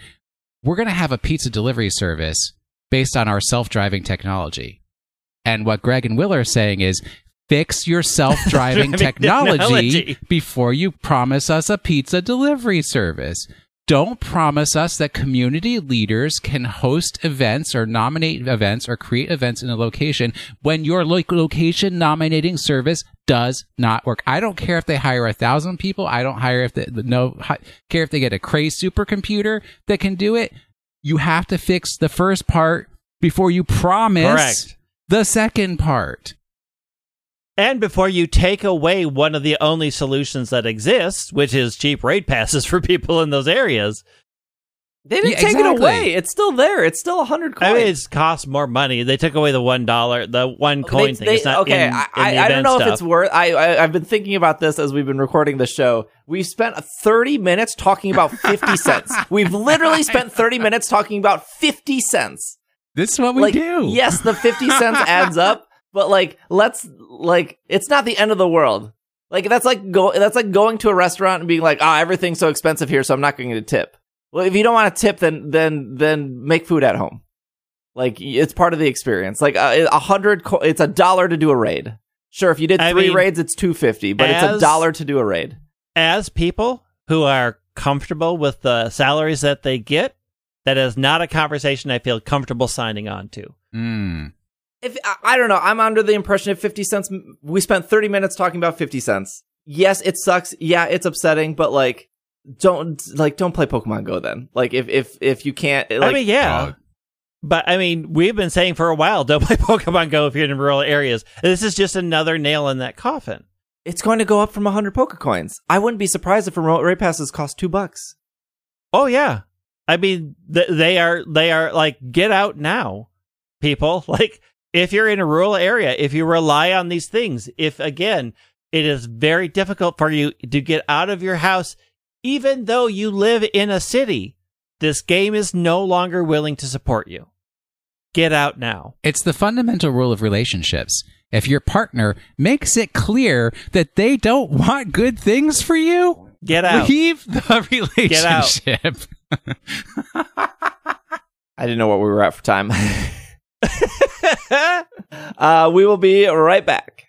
we're going to have a pizza delivery service based on our self-driving technology. And what Greg and Will are saying is fix your self-driving [LAUGHS] technology, technology. before you promise us a pizza delivery service. Don't promise us that community leaders can host events or nominate events or create events in a location when your lo- location nominating service does not work. I don't care if they hire a thousand people. I don't hire if they no hi, care if they get a crazy supercomputer that can do it. You have to fix the first part before you promise Correct. the second part. And before you take away one of the only solutions that exists, which is cheap raid passes [LAUGHS] for people in those areas, they didn't Yeah, take exactly. it away. It's still there. It's still a hundred coins. I mean, it's cost more money. They took away the one dollar, the one coin They- thing. they- it's not okay, in, I, in the I, I event don't know stuff. if it's worth. I, I I've been thinking about this as we've been recording the show. We've spent 30 minutes talking about 50 [LAUGHS] cents. We've literally spent 30 minutes talking about 50 cents. This is what we like, do. yes, the 50 cents adds up, but like, let's like, it's not the end of the world. Like that's like go. That's like going to a restaurant and being like, "Ah, everything's so expensive here, so I'm not going to tip." Well, if you don't want to tip, then then then make food at home. Like it's part of the experience. Like uh, a hundred, co- it's a dollar to do a raid. Sure, if you did I three mean, raids, it's two fifty, but it's a dollar to do a raid. As people who are comfortable with the salaries that they get, that is not a conversation I feel comfortable signing on to. Mm. If I, I don't know, I'm under the impression of fifty cents. We spent thirty minutes talking about fifty cents. Yes, it sucks. Yeah, it's upsetting, but like, don't like don't play Pokemon Go then. Like, if if if you can't, like, I mean, yeah. uh, but I mean, we've been saying for a while, [LAUGHS] don't play Pokemon Go if you're in rural areas. This is just another nail in that coffin. it's going to go up from hundred Pokecoins. I wouldn't be surprised if remote raid passes cost two bucks. Oh yeah, I mean, th- they are they are like get out now, people. [LAUGHS] Like if you're in a rural area, if you rely on these things, if again it is very difficult for you to get out of your house, even though you live in a city, this game is no longer willing to support you. Get out now. It's the fundamental rule of relationships. If your partner makes it clear that they don't want good things for you, Get out. leave the relationship. Get out. relationship. [LAUGHS] I didn't know what we were at for time. [LAUGHS] [LAUGHS] uh, we will be right back.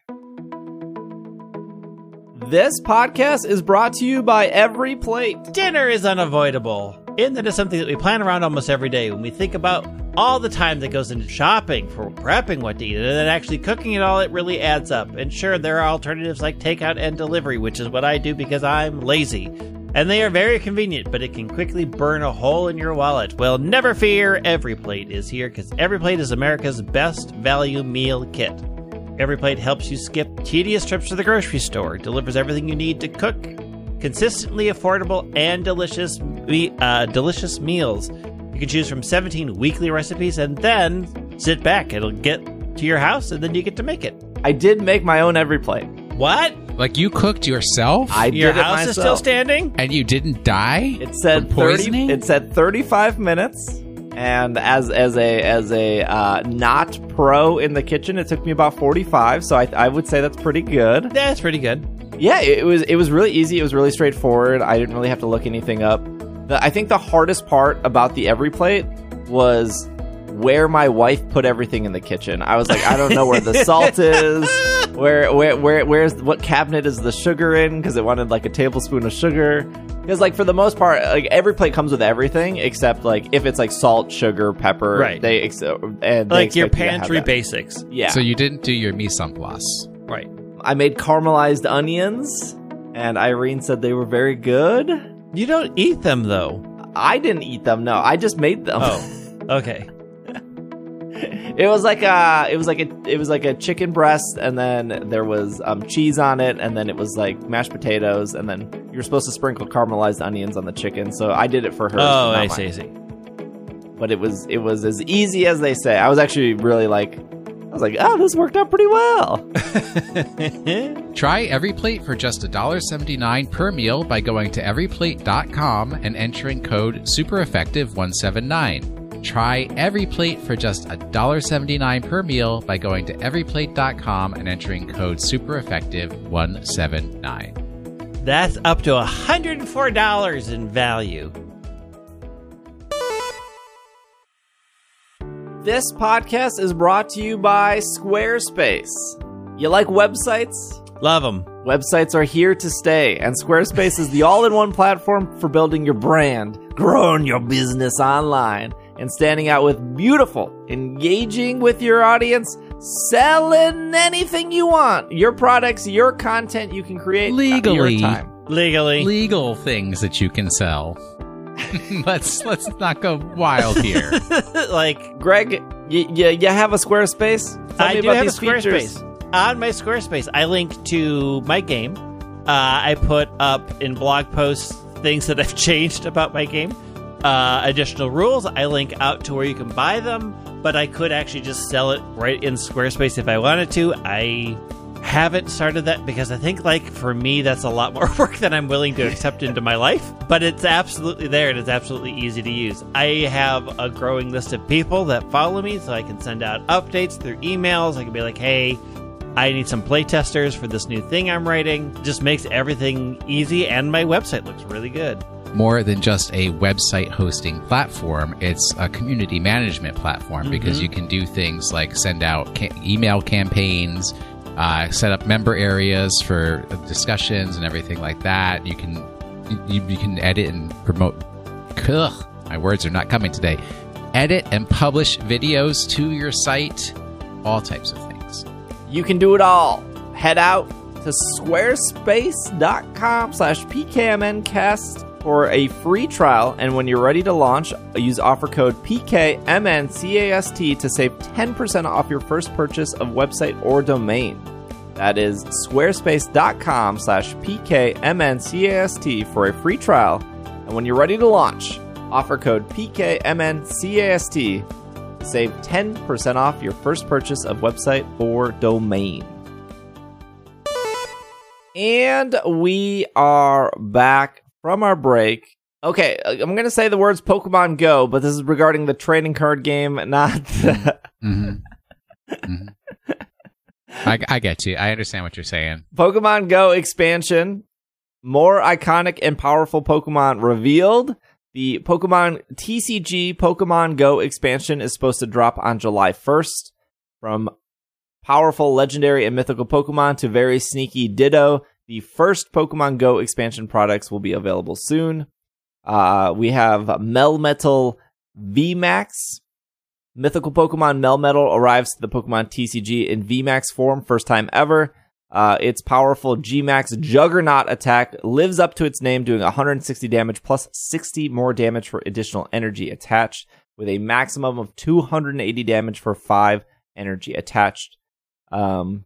This podcast is brought to you by Every Plate. Dinner is unavoidable. in that it's something that we plan around almost every day when we think about all the time that goes into shopping for prepping what to eat and then actually cooking it all, it really adds up. And sure, there are alternatives like takeout and delivery, which is what I do because I'm lazy. And they are very convenient, but it can quickly burn a hole in your wallet. Well, never fear, Every Plate is here because Every Plate is America's best value meal kit. Every Plate helps you skip tedious trips to the grocery store, delivers everything you need to cook, consistently affordable and delicious, me- uh, delicious meals. You can choose from 17 weekly recipes and then sit back. It'll get to your house and then you get to make it. I did make my own every plate. What? Like you cooked yourself I Your did it house myself. is still standing? and you didn't die? It said From 30 poisoning? it said 35 minutes and as as a as a uh, not pro in the kitchen it took me about 45 so I, I would say that's pretty good That's pretty good. yeah it was it was really easy it was really straightforward i didn't really have to look anything up the, i think the hardest part about the every plate was where my wife put everything in the kitchen i was like i don't know where the salt is [LAUGHS] where where where where's what cabinet is the sugar in because it wanted like a tablespoon of sugar because like for the most part like every plate comes with everything except like if it's like salt sugar pepper Right. they ex- uh, and they Like your expect you pantry basics. yeah So you didn't do your mise en place. Right. i made caramelized onions and irene said they were very good You don't eat them though. i didn't eat them no i just made them Oh, okay. [LAUGHS] [LAUGHS] it was like a it was like a it was like a chicken breast and then there was um, cheese on it and then it was like mashed potatoes and then you're supposed to sprinkle caramelized onions on the chicken so i did it for her Oh, not I mine. see, I see. but it was it was as easy as they say i was actually really like i was like oh this worked out pretty well [LAUGHS] Try Every Plate for just $1.79 per meal by going to everyplate.com and entering code SUPEREFFECTIVE179. Try Every Plate for just $1.79 per meal by going to everyplate.com and entering code SUPEREFFECTIVE179. That's up to $104 in value. this podcast is brought to you by squarespace you like websites Love them. Websites are here to stay, and Squarespace is the all in one platform for building your brand, growing your business online, and standing out with beautiful, engaging with your audience, selling anything you want. Your products, your content you can create Legally. your time. Legally. Legal things that you can sell. [LAUGHS] let's let's not go wild here. [LAUGHS] like, Greg, you, you, you have a Squarespace? Tell I me do about have a these features. Squarespace. On my Squarespace, I link to my game. Uh, I put up in blog posts things that I've [LAUGHS] changed about my game. Uh, additional rules. I link out to where you can buy them, but I could actually just sell it right in Squarespace if I wanted to. I haven't started that because I think, like, for me, that's a lot [LAUGHS] more work than I'm willing to accept into my life. But it's absolutely there and it's absolutely easy to use. I have a growing list of people that follow me, so I can send out updates through emails. I can be like, hey, I need some playtesters for this new thing I'm writing. Just makes everything easy, and my website looks really good. More than just a website hosting platform. It's a community management platform because you can do things like send out ca- email campaigns, uh, set up member areas for discussions and everything like that. You can you, you can edit and promote. Ugh, my words are not coming today. Edit and publish videos to your site, all types of things. You can do it all. Head out to squarespace.com slash pkmncast for a free trial, and when you're ready to launch, use offer code PKMNCAST to save 10% off your first purchase of website or domain. That is squarespace.com slash PKMNCAST for a free trial, and when you're ready to launch, offer code PKMNCAST Save 10% off your first purchase of website or domain. And we are back from our break. Okay, I'm going to say the words Pokemon Go, but this is regarding the trading card game, [LAUGHS] not the hmm hmm I, I get you. I understand what you're saying. Pokemon Go expansion. More iconic and powerful Pokemon revealed. The Pokemon TCG Pokemon Go expansion is supposed to drop on July 1st. From powerful, legendary, and mythical Pokemon to very sneaky Ditto, the first Pokemon Go expansion products will be available soon. Uh, we have Melmetal VMAX. Mythical Pokemon Melmetal arrives to the Pokemon TCG in VMAX form, first time ever. Uh, its powerful Gmax Juggernaut attack lives up to its name, doing 160 damage plus 60 more damage for additional energy attached, with a maximum of 280 damage for 5 energy attached. Um,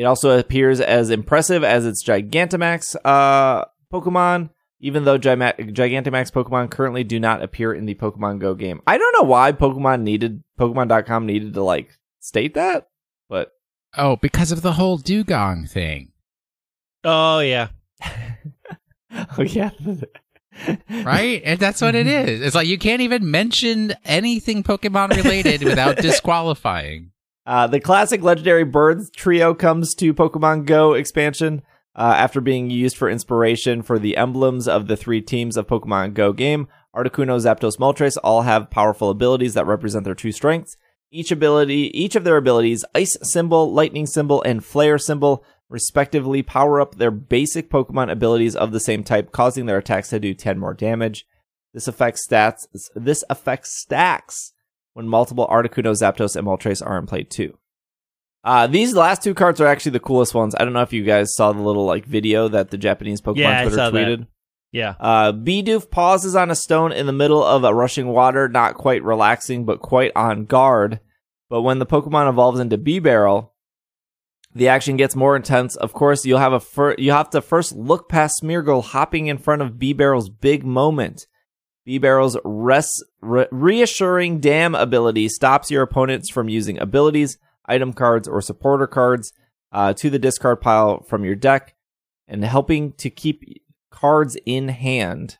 it also appears as impressive as its Gigantamax uh, Pokemon, even though Gima- Gigantamax Pokemon currently do not appear in the Pokemon Go game. I don't know why Pokemon needed Pokemon.com needed to like state that, but Oh, because of the whole dugong thing, Oh yeah. [LAUGHS] oh yeah, [LAUGHS] right? and that's what it is. It's like you can't even mention anything Pokemon related without [LAUGHS] disqualifying. Uh, the classic legendary birds trio comes to Pokemon Go expansion uh, after being used for inspiration for the emblems of the three teams of Pokemon Go game. Articuno, Zapdos, Moltres all have powerful abilities that represent their true strengths. Each ability, each of their abilities, Ice Symbol, Lightning Symbol, and Flare Symbol, respectively, power up their basic Pokemon abilities of the same type, causing their attacks to do 10 more damage. This affects stats. This affects stacks when multiple Articuno, Zapdos, and Moltres are in play too. Uh, these last two cards are actually the coolest ones. I don't know if you guys saw the little like video that the Japanese Pokemon Yeah, Twitter saw that. tweeted. Yeah. Uh, Bidoof pauses on a stone in the middle of a rushing water, not quite relaxing, but quite on guard. But when the Pokemon evolves into Bibarel, the action gets more intense. Of course, you'll have a fir- you have to first look past Smeargle hopping in front of Bibarel's big moment. Bibarel's res- re- reassuring dam ability stops your opponents from using abilities, item cards, or supporter cards uh, to the discard pile from your deck, and helping to keep cards in hand.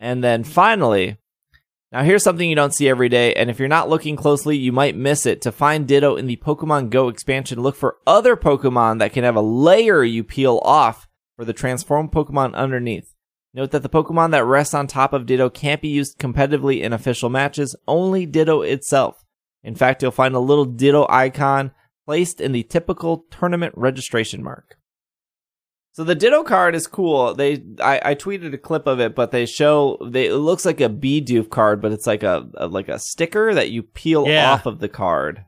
And then finally, now here's something you don't see every day, and if you're not looking closely, you might miss it. To find Ditto in the Pokemon Go expansion, look for other Pokemon that can have a layer you peel off for the transformed Pokemon underneath. Note that the Pokemon that rests on top of Ditto can't be used competitively in official matches, only Ditto itself. In fact, you'll find a little Ditto icon placed in the typical tournament registration mark. So the Ditto card is cool. They I, I tweeted a clip of it, but they show they it looks like a Bidoof card, but it's like a, a like a sticker that you peel Yeah. off of the card.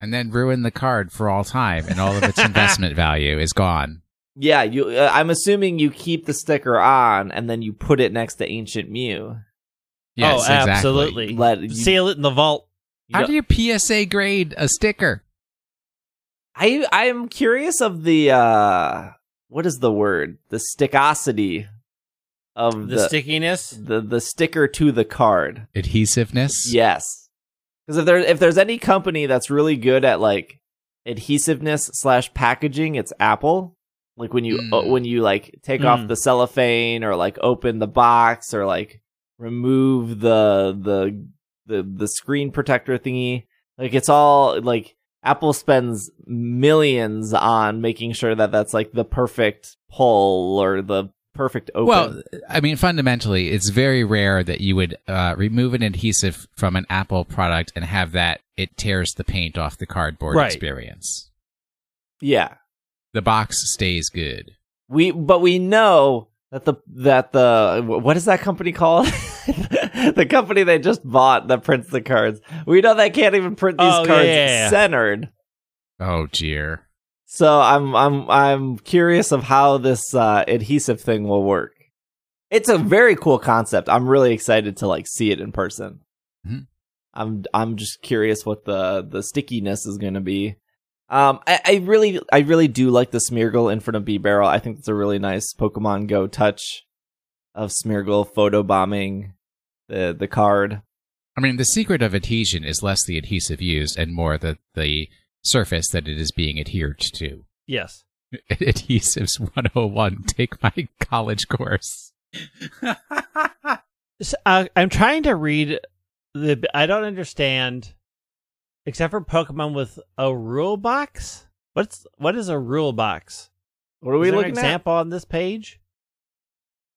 And then ruin the card for all time, and all of its [LAUGHS] investment value is gone. Yeah, you. Uh, I'm assuming you keep the sticker on and then you put it next to Ancient Mew. Yes, oh, exactly. absolutely. Let you, Seal it in the vault. you How know- do you PSA grade a sticker? I I am curious of the uh what is the word? The stickosity of The, the stickiness. the the sticker to the card. Adhesiveness? Yes. Because if there if there's any company that's really good at like adhesiveness slash packaging, it's Apple. Like when you Mm. uh, when you like take off Mm. the cellophane or like open the box or like remove the the the the screen protector thingy. Like it's all like Apple spends millions on making sure that that's like the perfect pull or the perfect open. Well, I mean, fundamentally, it's very rare that you would uh, remove an adhesive from an Apple product and have that it tears the paint off the cardboard Right. experience. yeah. The box stays good. We but we know that the that the what is that company called? [LAUGHS] the company they just bought that prints the cards. We know they can't even print these Oh, cards yeah, yeah. centered. Oh, dear. So I'm I'm I'm curious of how this uh, adhesive thing will work. It's a very cool concept. I'm really excited to like see it in person. Mhm. I'm I'm just curious what the the stickiness is going to be. Um, I, I really I really do like the Smeargle in front of Bibarel. I think it's a really nice Pokemon Go touch of Smeargle photobombing the the card. I mean, the secret of adhesion is less the adhesive used and more the, the surface that it is being adhered to. Yes. [LAUGHS] Adhesives 101. Take my college course. [LAUGHS] So, uh, I'm trying to read the. I don't understand, except for Pokemon with a rule box. What's what is a rule box? What are Is we there an looking at? example on this page?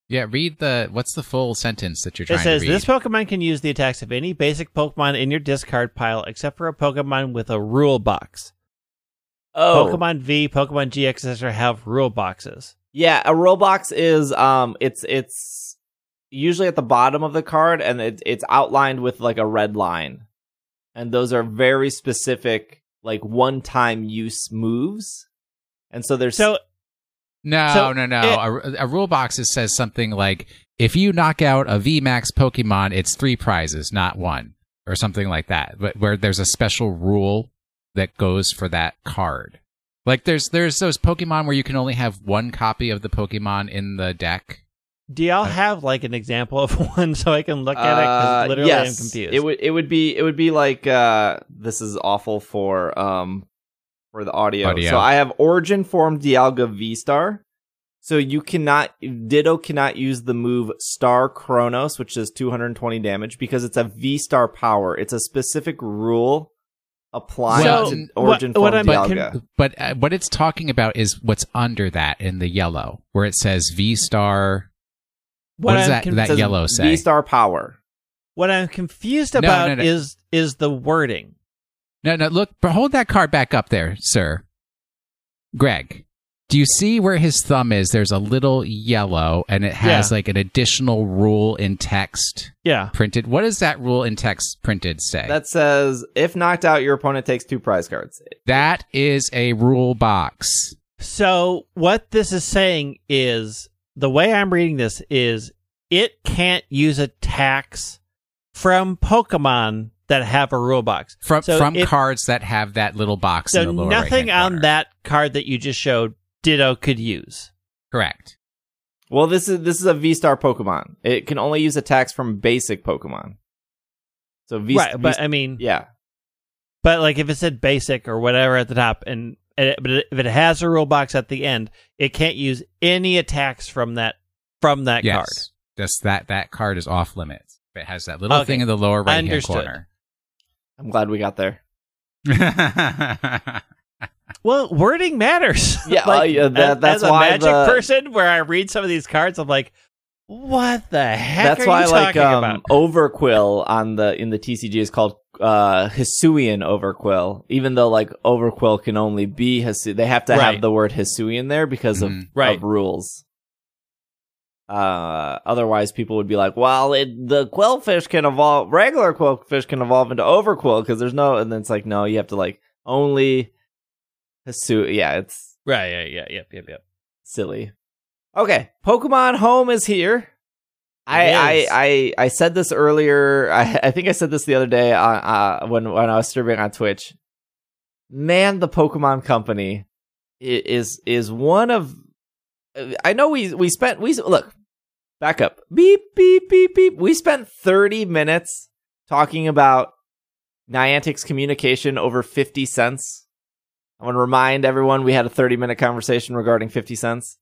yeah, read the. What's the full sentence that you're trying to do? It says to read? this Pokemon can use the attacks of any basic Pokemon in your discard pile, except for a Pokemon with a rule box. Oh, Pokemon V, Pokemon GX, etc. have rule boxes. Yeah, a rule box is um it's it's usually at the bottom of the card and it, it's outlined with like a red line. And those are very specific like one-time use moves. And so there's So No, So no, no. it- a, a rule box is, says something like if you knock out a VMAX Pokemon, it's three prizes, not one, or something like that. But where there's a special rule that goes for that card. Like there's there's those Pokemon where you can only have one copy of the Pokemon in the deck. Do y'all have like an example of [LAUGHS] one so I can look at it? Because Uh, literally I'm yes. confused. It would it would be it would be like uh this is awful for um for the audio. Audio. So I have Origin Form Dialga V Star. So you cannot Ditto cannot use the move Star Chronos, which is 220 damage, because it's a V Star power. It's a specific rule applied Well, to Origin what Form I'm- Dialga. But uh, what it's talking about is what's under that in the yellow, where it says V Star. What does that- con- that- yellow say? V Star power. what I'm confused about no, no. is is the wording. No, no, look, but hold that card back up there, sir. Greg, do you see where his thumb is? There's a little yellow, and it has Yeah. like an additional rule in text Yeah. printed. What does that rule in text printed say? That says if knocked out, your opponent takes two prize cards. that is a rule box. So what this is saying is the way I'm reading this is it can't use attacks from Pokemon that have a rule box. From So from if- cards that have that little box in So the lower nothing on corner. that card that you just showed Ditto could use. Correct. Well, this is this is a V Star Pokemon. It can only use attacks from basic Pokemon. So V, right, V- but I mean, yeah, but like if it said basic or whatever at the top, and, and it, but if it has a rule box at the end, it can't use any attacks from that from that yes. card. Just that that card is off limits. It has that little Okay. thing in the lower right hand corner. I'm glad we got there. [LAUGHS] Well, wording matters. [LAUGHS] Yeah, like, uh, yeah, that- as, that's as a why magic the- person, where I read some of these cards, I'm like, what the heck That's are why you like talking um, about? Overqwil on the in the TCG is called uh Hisuian Overqwil. Even though like Overqwil can only be Hisui, they have to Right. have the word Hisuian there because of, Mhm. Right. of rules. Uh, otherwise people would be like, well, it, the Qwilfish can evolve, regular Qwilfish can evolve into Overqwil because there's no, and then it's like, no, you have to like only Hisui. Yeah, it's right, yeah, yeah, yep, yep, yep. silly. Okay, Pokemon Home is here. I, I. I I said this earlier. [LAUGHS] I, I think I said this the other day on uh, when when I was streaming on Twitch. Man, the Pokemon Company is is one of. I know we we spent we look back up beep beep beep beep. We spent thirty minutes talking about Niantic's communication over fifty cents. I want to remind everyone we had a thirty minute conversation regarding fifty cents.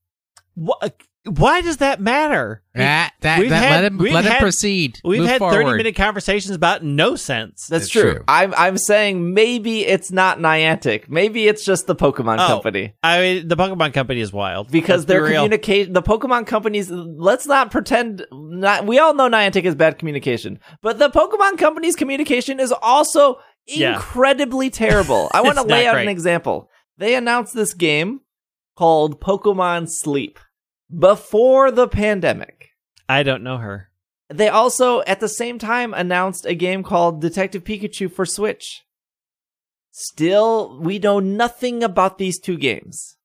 Wh- uh, Why does that matter? that, that, We've that- had- let him we've let him proceed. We've Move had forward. 30 minute conversations about no sense. That's It's true. true. I'm I'm saying maybe it's not Niantic. Maybe it's just the Pokemon Oh. Company I mean, the Pokemon Company is wild because Let's be their communication. The Pokemon companies. Let's not pretend. Not we all know Niantic is bad communication, but the Pokemon Company's communication is also Yeah. incredibly terrible. I [LAUGHS] want to lay not out an example. They announced this game called Pokemon Sleep before the pandemic. I don't know her. They also, at the same time, announced a game called Detective Pikachu for Switch. Still, we know nothing about these two games.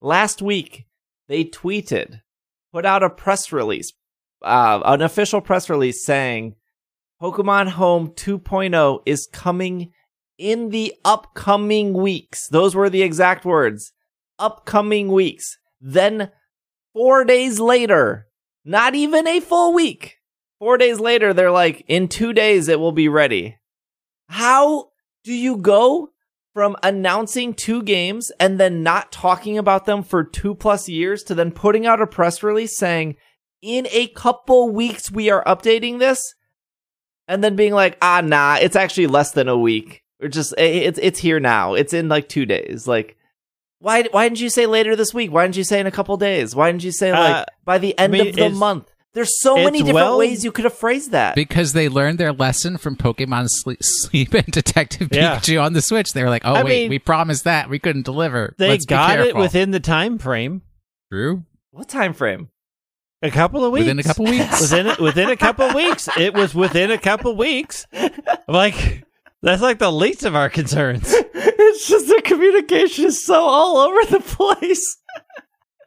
Last week, they tweeted, put out a press release, uh, an official press release saying Pokemon Home 2.0 is coming in the upcoming weeks. Those were the exact words. Upcoming weeks. Then, four days later, not even a full week, four days later, they're like, in two days, it will be ready. How do you go from announcing two games and then not talking about them for two plus years to then putting out a press release saying, in a couple weeks, we are updating this? And then being like, ah, nah, it's actually less than a week. We're just, it's, it's here now. It's in like two days. Like, why, why didn't you say later this week? Why didn't you say in a couple days? Why didn't you say like Uh, by the end mean, of the month? There's so many different well- ways you could have phrased that. because they learned their lesson from Pokemon Sleep, Sleep and Detective Yeah. Pikachu on the Switch. They were like, "Oh I wait, mean, we promised that we couldn't deliver. They Let's got it within the time frame. True. What time frame? A couple of weeks. Within a couple weeks. [LAUGHS] within a, within a couple weeks. It was within a couple weeks. I'm [LAUGHS] like that's like the least of our concerns. [LAUGHS] it's just their communication is so all over the place.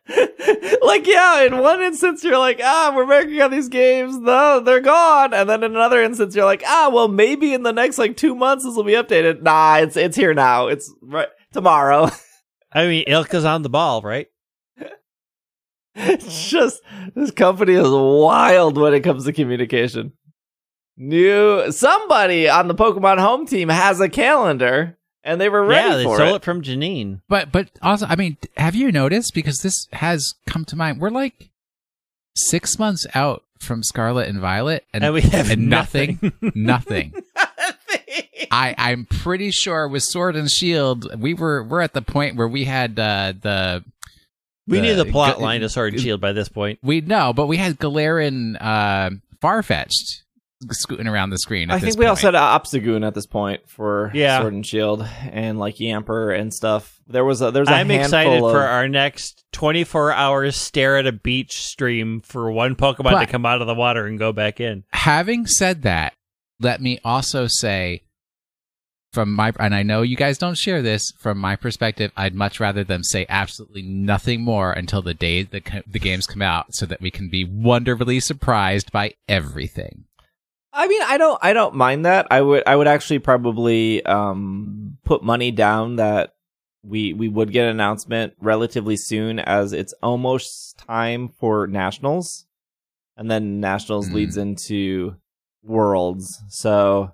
[LAUGHS] like, yeah, in one instance you're like, ah, we're working on these games. No, they're gone. And then in another instance you're like, ah, well, maybe in the next like two months this will be updated. Nah, it's it's here now. It's right tomorrow. [LAUGHS] I mean, ILCA's on the ball, right? it's just this company is wild when it comes to communication. New somebody on the Pokemon home team has a calendar and they were ready yeah, they for stole it. it from Janine. But but also, I mean, have you noticed? Because this has come to mind. We're like six months out from Scarlet and Violet, and, And we have and nothing, nothing. [LAUGHS] I I'm pretty sure with Sword and Shield, we were we're at the point where we had uh, the We The- knew the plot line to Sword and Shield by this point. we know, but we had Galarian uh, Farfetch'd scooting around the screen. At I this think we also point. had uh, Obstagoon at this point for Yeah. Sword and Shield and like Yamper and stuff. There was a there's a I'm excited of, for our next 24 hours stare at a beach stream for one Pokemon But- to come out of the water and go back in. having said that, let me also say from my and I know you guys don't share this from my perspective, I'd much rather them say absolutely nothing more until the day the the games come out so that we can be wonderfully surprised by everything. I mean, I don't I don't mind that. I would I would actually probably um put money down that we we would get an announcement relatively soon as it's almost time for nationals. And then nationals Mm. leads into worlds. So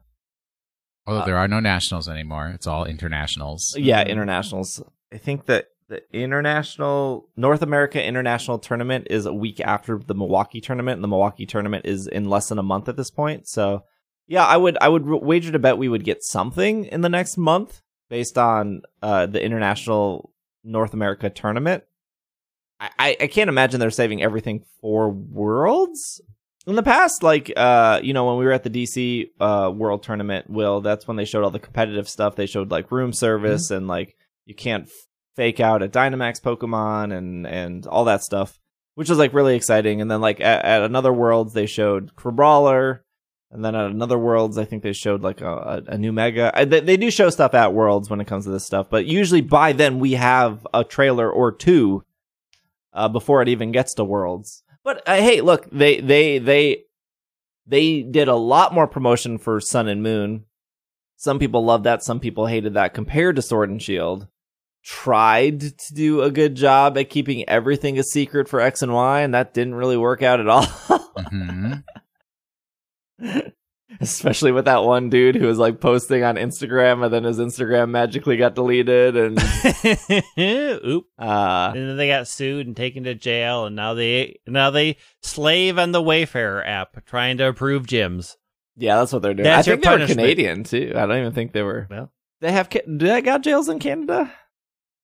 Although Uh, there are no nationals anymore, it's all internationals. Yeah, internationals. I think that the international North America international tournament is a week after the Milwaukee tournament, and the Milwaukee tournament is in less than a month at this point. So, yeah, I would I would wager to bet we would get something in the next month based on uh, the international North America tournament. I, I I can't imagine they're saving everything for Worlds. In the past, like uh, you know, when we were at the DC uh World Tournament, Will, that's when they showed all the competitive stuff. They showed like room service and like you can't fake out a Dynamax Pokemon and and all that stuff, which was like really exciting. And then like at, at another Worlds, they showed Crabrawler, and then at another Worlds, I think they showed like a, a, a new Mega. They, they do show stuff at Worlds when it comes to this stuff, but usually by then we have a trailer or two uh, before it even gets to Worlds. But uh, hey, look, they they they they did a lot more promotion for Sun and Moon. Some people loved that, some people hated that. Compared to Sword and Shield, tried to do a good job at keeping everything a secret for X and Y, and that didn't really work out at all. [LAUGHS] hmm Especially with that one dude who was like posting on Instagram, and then his Instagram magically got deleted, and [LAUGHS] Oop. uh, And then they got sued and taken to jail, and now they now they slave on the Wayfarer app trying to approve gyms. yeah, that's what they're doing. That's I think your they were punishment. Canadian too. I don't even think they were. Well. they have. Do they got jails in Canada?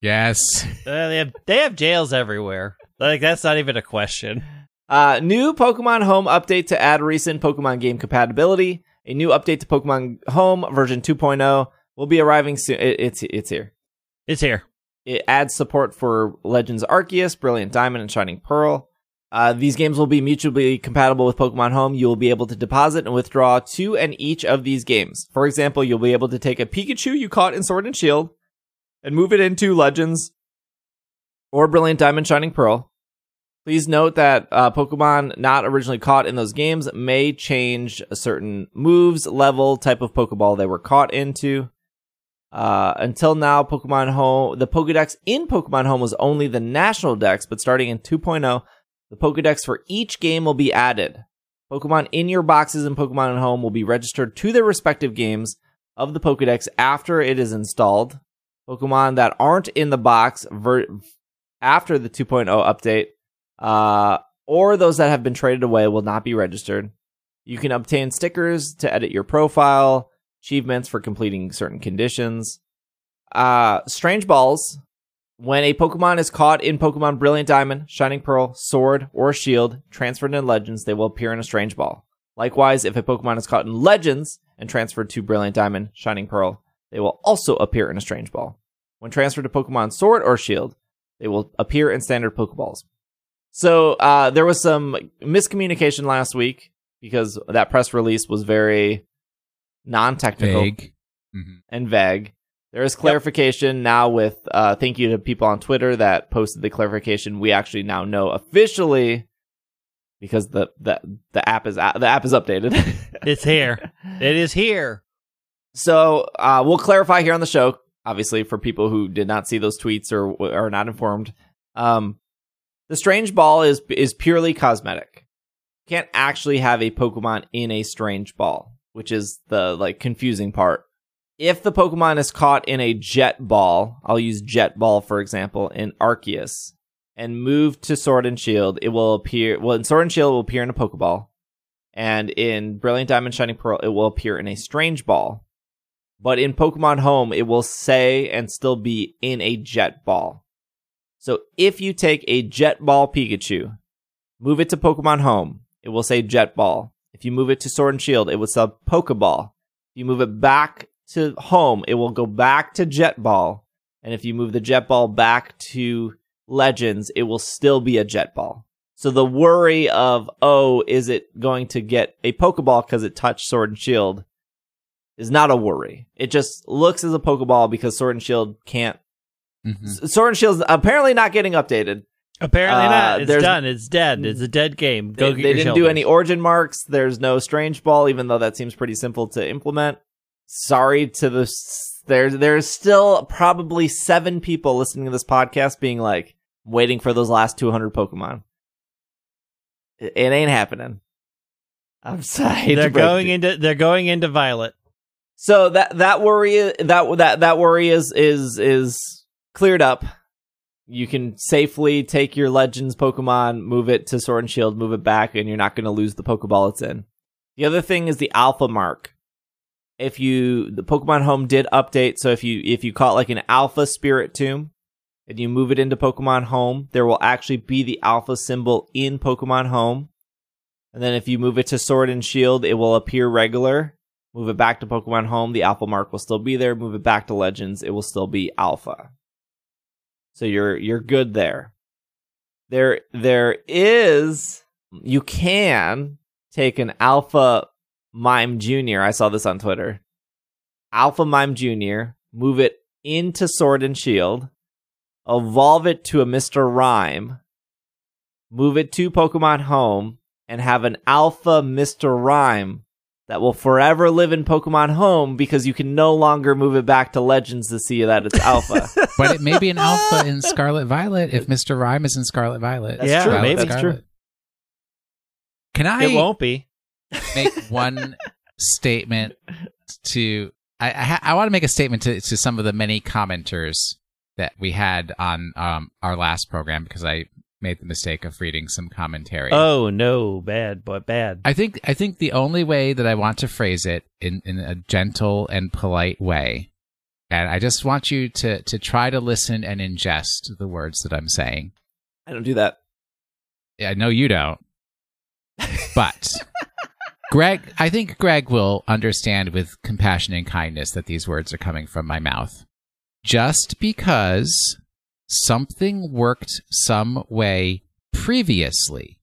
Yes. [LAUGHS] Uh, they have they have jails everywhere. Like that's not even a question. Uh, new Pokemon Home update to add recent Pokemon game compatibility. A new update to Pokemon Home version 2.0 will be arriving soon. It, it's it's here. It's here. It adds support for Legends Arceus, Brilliant Diamond, and Shining Pearl. Uh, these games will be mutually compatible with Pokemon Home. You will be able to deposit and withdraw two and each of these games. For example, you'll be able to take a Pikachu you caught in Sword and Shield and move it into Legends or Brilliant Diamond, Shining Pearl. Please note that uh, Pokemon not originally caught in those games may change a certain moves, level, type of Pokeball they were caught into. Uh, until now, Pokemon Home, the Pokedex in Pokemon Home was only the national dex, but starting in 2.0, the Pokedex for each game will be added. Pokemon in your boxes in Pokemon Home will be registered to their respective games of the Pokedex after it is installed. Pokemon that aren't in the box ver- after the 2.0 update, uh, or those that have been traded away will not be registered. You can obtain stickers to edit your profile, achievements for completing certain conditions. Uh, Strange Balls. When a Pokemon is caught in Pokemon Brilliant Diamond, Shining Pearl, Sword, or Shield, transferred in Legends, they will appear in a Strange Ball. Likewise, if a Pokemon is caught in Legends and transferred to Brilliant Diamond, Shining Pearl, they will also appear in a Strange Ball. When transferred to Pokemon Sword or Shield, they will appear in standard Pokeballs. So uh, there was some miscommunication last week because that press release was very non-technical Vague. Mhm. and vague. There is clarification now with uh, thank you to people on Twitter that posted the clarification. We actually now know officially because the the the app is the app is updated. It's here. [LAUGHS] It is here. So uh, we'll clarify here on the show, obviously, for people who did not see those tweets or are not informed. Um, the strange ball is is purely cosmetic. Can't actually have a Pokemon in a strange ball, which is the like confusing part. If the Pokemon is caught in a jet ball, I'll use jet ball for example in Arceus, and moved to Sword and Shield, it will appear. Well, in Sword and Shield, it will appear in a Pokeball, and in Brilliant Diamond, Shining Pearl, it will appear in a Strange Ball. But in Pokemon Home, it will say and still be in a Jet Ball. So if you take a Jet Ball Pikachu, move it to Pokemon Home, it will say Jet Ball. If you move it to Sword and Shield, it will say Pokeball. If you move it back to Home, it will go back to Jet Ball. And if you move the Jet Ball back to Legends, it will still be a Jet Ball. So the worry of, oh, is it going to get a Pokeball because it touched Sword and Shield is not a worry. It just looks as a Pokeball because Sword and Shield can't. Mhm. Sword and Shield's apparently not getting updated. Apparently Uh, not. It's there's- done. It's dead. It's a dead game. Go they get they your didn't do any origin marks. There's no Strange Ball, even though that seems pretty simple to implement. Sorry to the. s- There, there's still probably seven people listening to this podcast being like, waiting for those last 200 Pokemon. It, it ain't happening. I'm [LAUGHS] sorry. They're to going into they're going into Violet. So that that worry that that that worry is is is cleared up. You can safely take your Legends Pokemon, move it to Sword and Shield, move it back, and you're not going to lose the Pokeball it's in. The other thing is the Alpha Mark. If you the Pokemon Home did update, so if you if you caught like an Alpha Spiritomb and you move it into Pokemon Home, there will actually be the Alpha symbol in Pokemon Home. And then if you move it to Sword and Shield, it will appear regular. Move it back to Pokemon Home, the Alpha mark will still be there. Move it back to Legends, it will still be Alpha. So you're you're good there. There there is you can take an Alpha Mime Junior. I saw this on Twitter. Alpha Mime Junior, move it into Sword and Shield, evolve it to a Mr. Rime, move it to Pokemon Home, and have an Alpha Mr. Rime that will forever live in Pokemon Home because you can no longer move it back to Legends to see that it's Alpha. [LAUGHS] but it may be an alpha in Scarlet Violet if Mr. Rime is in Scarlet Violet. That's Yeah, true. Violet maybe. That's Scarlet. true. Can I It won't be. make one statement to I I, ha- I want to make a statement to, to some of the many commenters that we had on um, our last program because I made the mistake of reading some commentary. Oh no, bad, but bad. I think I think the only way that I want to phrase it in, in a gentle and polite way, and I just want you to to try to listen and ingest the words that I'm saying. I don't do that. I know you don't, but [LAUGHS] Greg, I think Greg will understand with compassion and kindness that these words are coming from my mouth. Just because something worked some way previously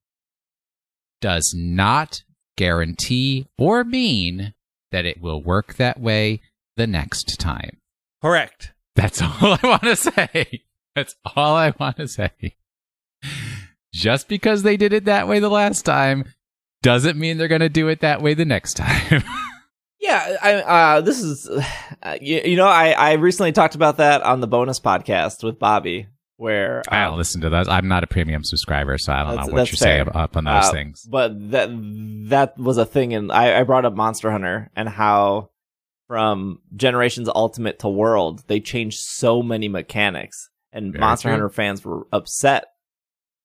does not guarantee or mean that it will work that way the next time. Correct. That's [LAUGHS] all I want to say. That's all I want to say. Just because they did it that way the last time doesn't mean they're going to do it that way the next time. [LAUGHS] Yeah, I uh this is [SIGHS] uh, you, you know I I recently talked about that on the bonus podcast with Bobby where I um, don't listen to those. I'm not a premium subscriber, so I don't know what you're saying up on those Uh, things. But that that was a thing, and I, I brought up Monster Hunter and how from Generations Ultimate to World they changed so many mechanics, and Very Monster true. Hunter fans were upset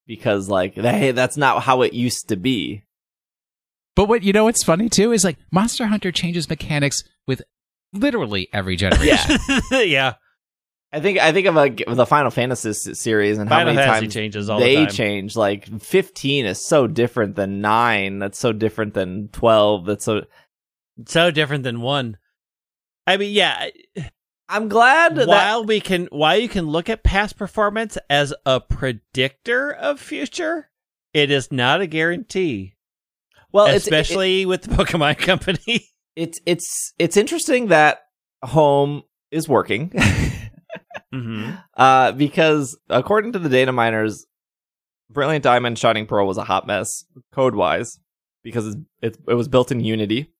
because like hey that's not how it used to be. But what you know what's funny too is like Monster Hunter changes mechanics with literally every generation. Yeah, [LAUGHS] yeah. I think I think of a, the Final Fantasy series and how many Fantasy times changes all they the time. change. Like fifteen is so different than nine. That's so different than twelve. That's so. so different than one. I mean, yeah. I'm glad that While we can, while you can look at past performance as a predictor of future, It is not a guarantee, Well, especially with the Pokemon [LAUGHS] Company. it's it's it's interesting that home is working [LAUGHS] [LAUGHS] mm-hmm. uh, because according to the data miners, Brilliant Diamond Shining Pearl was a hot mess code wise because it's, it it was built in Unity,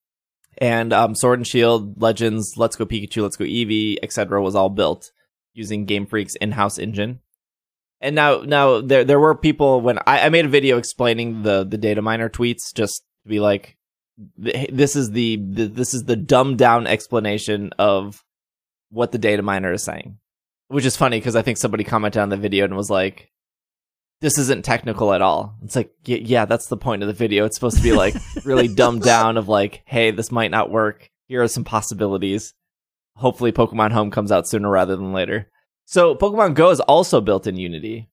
and um, Sword and Shield, Legends, Let's Go Pikachu, Let's Go Eevee, etc. was all built using Game Freak's in-house engine. And now, now there there were people when I, I made a video explaining the the data miner tweets just to be like, this is the, the this is the dumbed down explanation of what the data miner is saying, which is funny because I think somebody commented on the video and was like, "This isn't technical at all." It's like, y- yeah, that's the point of the video. It's supposed to be like [LAUGHS] really dumbed down of like, "Hey, this might not work. Here are some possibilities." Hopefully, Pokemon Home comes out sooner rather than later. So, Pokemon Go is also built in Unity.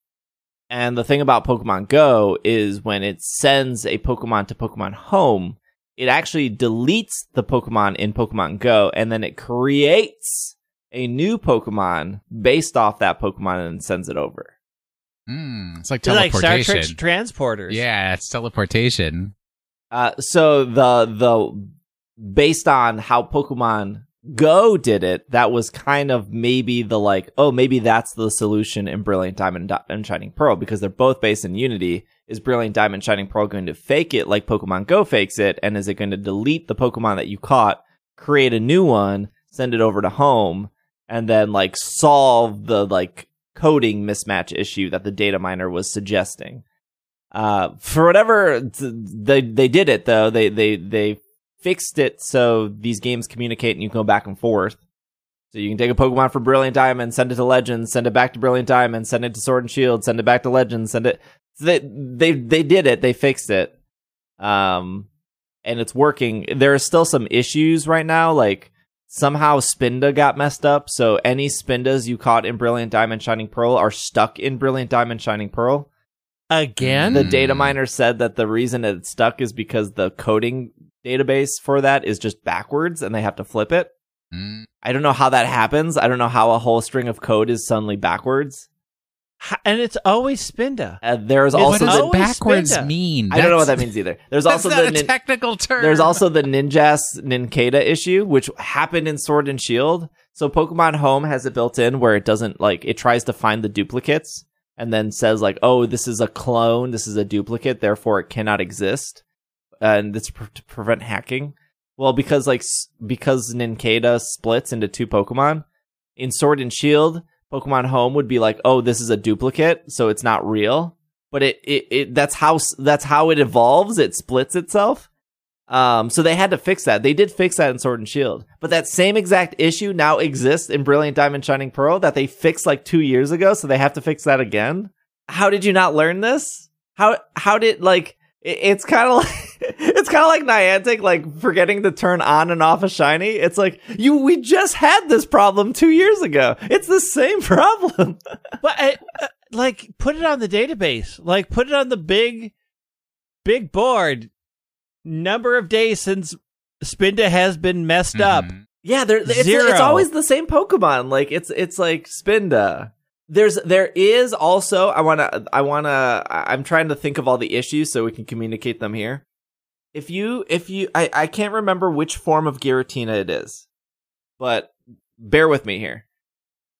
And the thing about Pokemon Go is when it sends a Pokemon to Pokemon Home, it actually deletes the Pokemon in Pokemon Go and then it creates a new Pokemon based off that Pokemon and sends it over. Mm, it's like They're like Star teleportation. Trek transporters. yeah, it's teleportation. Uh, so the the based on how Pokemon Go did it, that was kind of maybe the like, oh, maybe that's the solution in Brilliant Diamond Di- and Shining Pearl because they're both based in Unity. Is Brilliant Diamond Shining Pearl going to fake it like Pokemon Go fakes it, and is it going to delete the Pokemon that you caught, create a new one, send it over to home, and then like solve the like coding mismatch issue that the data miner was suggesting? Uh, for whatever th- they they did it though, they they they fixed it so these games communicate and you can go back and forth. So you can take a Pokemon from Brilliant Diamond, send it to Legends, send it back to Brilliant Diamond, send it to Sword and Shield, send it back to Legends, send it. So they they they did it. They fixed it. Um, and it's working. There are still some issues right now, like. Somehow Spinda got messed up, so any Spindas you caught in Brilliant Diamond Shining Pearl are stuck in Brilliant Diamond Shining Pearl. Again? The data miner said that the reason it stuck is because the coding database for that is just backwards and they have to flip it. Mm. I don't know how that happens. I don't know how a whole string of code is suddenly backwards. And it's always Spinda. Uh, there's It's what also does the, backwards Spinda. mean? I don't know what that means either. There's [LAUGHS] That's also not the a nin- technical term. there's also the [LAUGHS] Ninjas Nincada issue, which happened in Sword and Shield. So Pokemon Home has it built in where it doesn't like it tries to find the duplicates and then says like, "Oh, this is a clone. This is a duplicate. Therefore, it cannot exist." And this pre- to prevent hacking. Well, because like because Nincada splits into two Pokemon in Sword and Shield, Pokemon Home would be like, "Oh, this is a duplicate, so it's not real." But it, it, it that's how that's how it evolves. It splits itself. Um, so they had to fix that. They did fix that in Sword and Shield, but that same exact issue now exists in Brilliant Diamond Shining Pearl that they fixed like two years ago. So they have to fix that again. How did you not learn this? How how did like it- it's kind of [LAUGHS] like it's kind of like Niantic like forgetting to turn on and off a shiny. It's like you we just had this problem two years ago. It's the same [LAUGHS] problem. But I, uh, like, put it on the database. Like, put it on the big, big board. Number of days since Spinda has been messed up. Mhm. Yeah, there it's, Zero. it's always the same Pokemon. Like it's it's like Spinda. There's there is also I wanna I wanna I- I'm trying to think of all the issues so we can communicate them here. If you if you I, I can't remember which form of Giratina it is, but bear with me here.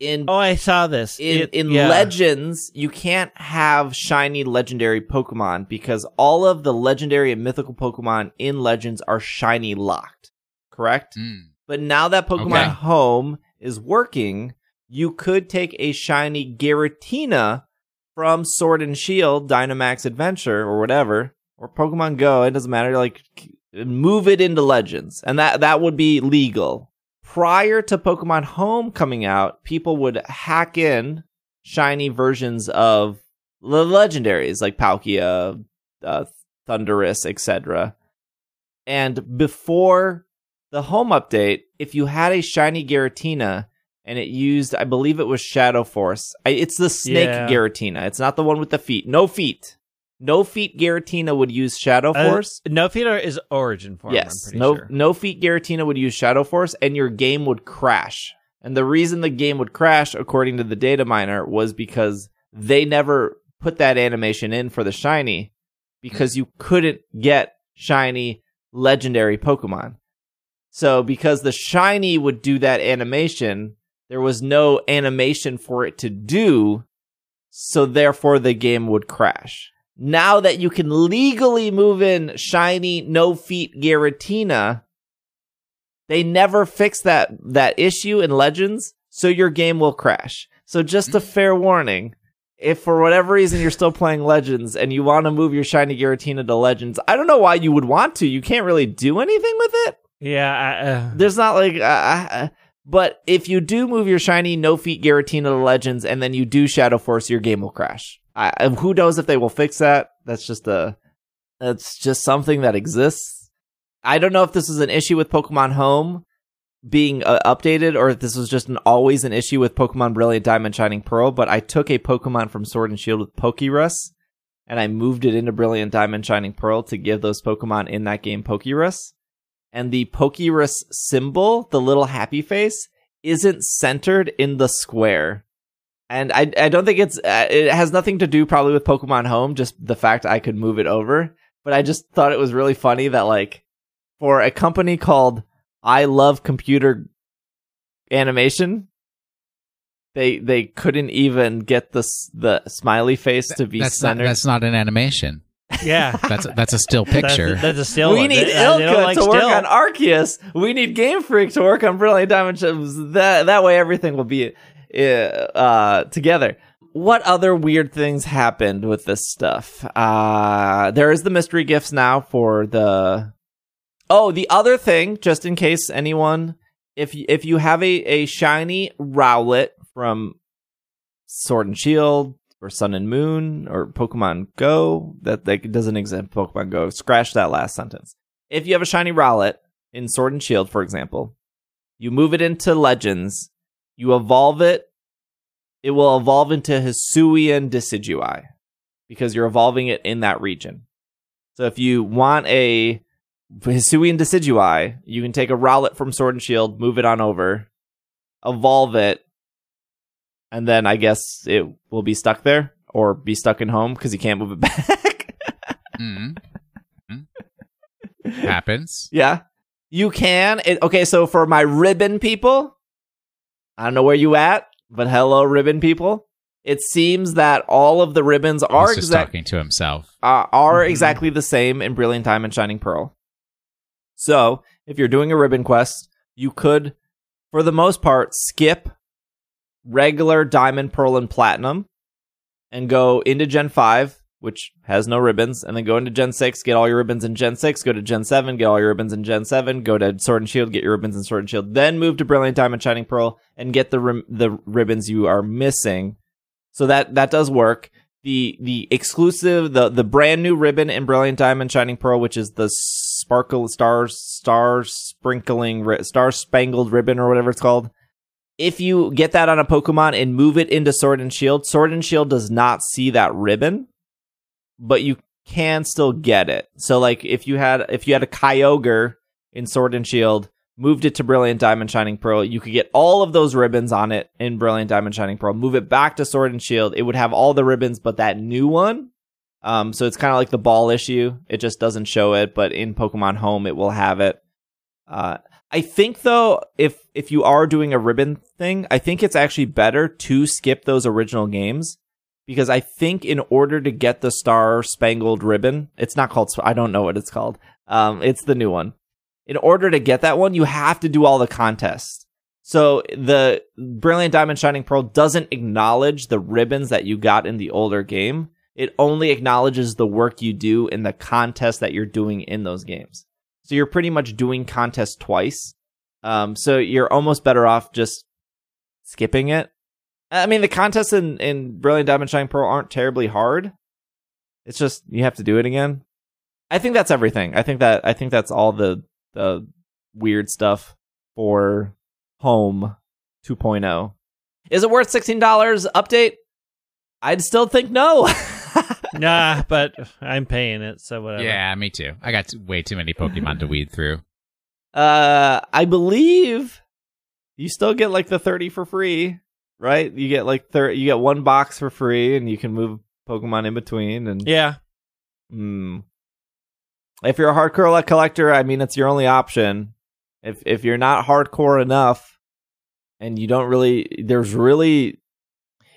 In Oh, I saw this. in It- in yeah. legends you can't have shiny legendary pokemon because all of the legendary and mythical pokemon in legends are shiny locked correct Mm. but now that pokemon Okay. home is working you could take a shiny Giratina from sword and shield dynamax adventure or whatever or pokemon go it doesn't matter like move it into legends and that that would be legal prior to Pokemon Home coming out, people would hack in shiny versions of the legendaries like Palkia, uh, Thundurus, etc. And before the Home update, if you had a shiny Giratina and it used, I believe it was Shadow Force, I, it's the Snake Yeah. Giratina. It's not the one with the feet. No feet. No feet Giratina would use Shadow Uh, Force. no feeder is origin form. Yes, I'm no sure. no feet Giratina would use Shadow Force, and your game would crash. And the reason the game would crash, according to the data miner, was because they never put that animation in for the shiny. because you couldn't get shiny legendary Pokemon. So because the shiny would do that animation, there was no animation for it to do, so therefore the game would crash. Now that you can legally move in shiny no feet Giratina, they never fix that that issue in Legends, so your game will crash. So just a fair warning. If for whatever reason you're still playing Legends and you want to move your shiny Giratina to Legends, I don't know why you would want to. You can't really do anything with it. Yeah, I, uh, There's not like, uh, uh, but if you do move your shiny no feet Giratina to Legends and then you do Shadow Force, your game will crash. I, who knows if they will fix that? That's just a, that's just something that exists. I don't know if this is an issue with Pokemon Home being uh, updated or if this was just an always an issue with Pokemon Brilliant Diamond Shining Pearl. But I took a Pokemon from Sword and Shield with Pokerus and I moved it into Brilliant Diamond Shining Pearl to give those Pokemon in that game Pokerus and the Pokerus symbol, the little happy face, isn't centered in the square. And I, I don't think it's, uh, it has nothing to do probably with Pokemon Home, just the fact I could move it over. But I just thought it was really funny that, like, for a company called I Love Computer Animation, they they couldn't even get the the smiley face to be that's not, centered. that's not an animation. yeah. [LAUGHS] That's that's a still picture. That's, that's a still. we one. need They- uh, ILCA like to work still. on Arceus. We need Game Freak to work on Brilliant Diamond That that way everything will be uh, uh, together. What other weird things happened with this stuff? Uh, there is the mystery gifts now for the. Oh, the other thing, just in case anyone, if y- if you have a a shiny Rowlet from Sword and Shield or Sun and Moon or Pokemon Go that that doesn't exist Pokemon Go. Scratch that last sentence. If you have a shiny Rowlet in Sword and Shield, for example, you move it into Legends, you evolve it, it will evolve into Hisuian Decidueye because you're evolving it in that region. So if you want a Hisuian Decidueye, you can take a Rowlet from Sword and Shield, move it on over, evolve it, and then I guess it will be stuck there or be stuck in home because you can't move it [LAUGHS] back. Mm. Mm. [LAUGHS] Happens. yeah, you can. It, okay, so for my ribbon people, I don't know where you at, but hello, ribbon people. It seems that all of the ribbons are He's just exact talking to himself. uh, are Mhm. exactly the same in Brilliant Diamond Shining Pearl. So, if you're doing a ribbon quest, you could, for the most part, skip regular Diamond, Pearl, and Platinum and go into Gen 5, which has no ribbons, and then go into Gen 6, get all your ribbons in Gen 6, go to Gen 7, get all your ribbons in Gen 7, go to Sword and Shield, get your ribbons in Sword and Shield, then move to Brilliant Diamond Shining Pearl and get the rim- the ribbons you are missing. So that that does work the the exclusive the the brand new ribbon in brilliant diamond shining pearl which is the sparkle stars star sprinkling ri- star spangled ribbon or whatever it's called if you get that on a pokemon and move it into sword and shield sword and shield does not see that ribbon but you can still get it. So like if you had if you had a kyogre in sword and shield moved it to brilliant diamond shining pearl you could get all of those ribbons on it in brilliant diamond shining pearl. Move it back to sword and shield it would have all the ribbons but that new one um so it's kind of like the ball issue it just doesn't show it but in pokemon home it will have it. Uh i think though if if you are doing a ribbon thing i think it's actually better to skip those original games because i think in order to get the star spangled ribbon it's not called i don't know what it's called um it's the new one in order to get that one, you have to do all the contests. So the Brilliant Diamond Shining Pearl doesn't acknowledge the ribbons that you got in the older game. It only acknowledges the work you do in the contest that you're doing in those games. So you're pretty much doing contests twice. Um, so you're almost better off just skipping it. I mean, the contests in, in Brilliant Diamond Shining Pearl aren't terribly hard. It's just you have to do it again. I think that's everything. I think that I think that's all the the weird stuff for Home 2.0. Is it worth $16 update? I'd still think no. [LAUGHS] nah, but I'm paying it, so whatever. Yeah, me too. I got way too many Pokemon to weed through. uh I believe you still get like the 30 for free, right? You get like thir- you get one box for free and you can move Pokemon in between and Yeah. Hmm. If you're a hardcore collector, I mean, it's your only option. If if you're not hardcore enough, and you don't really, there's really,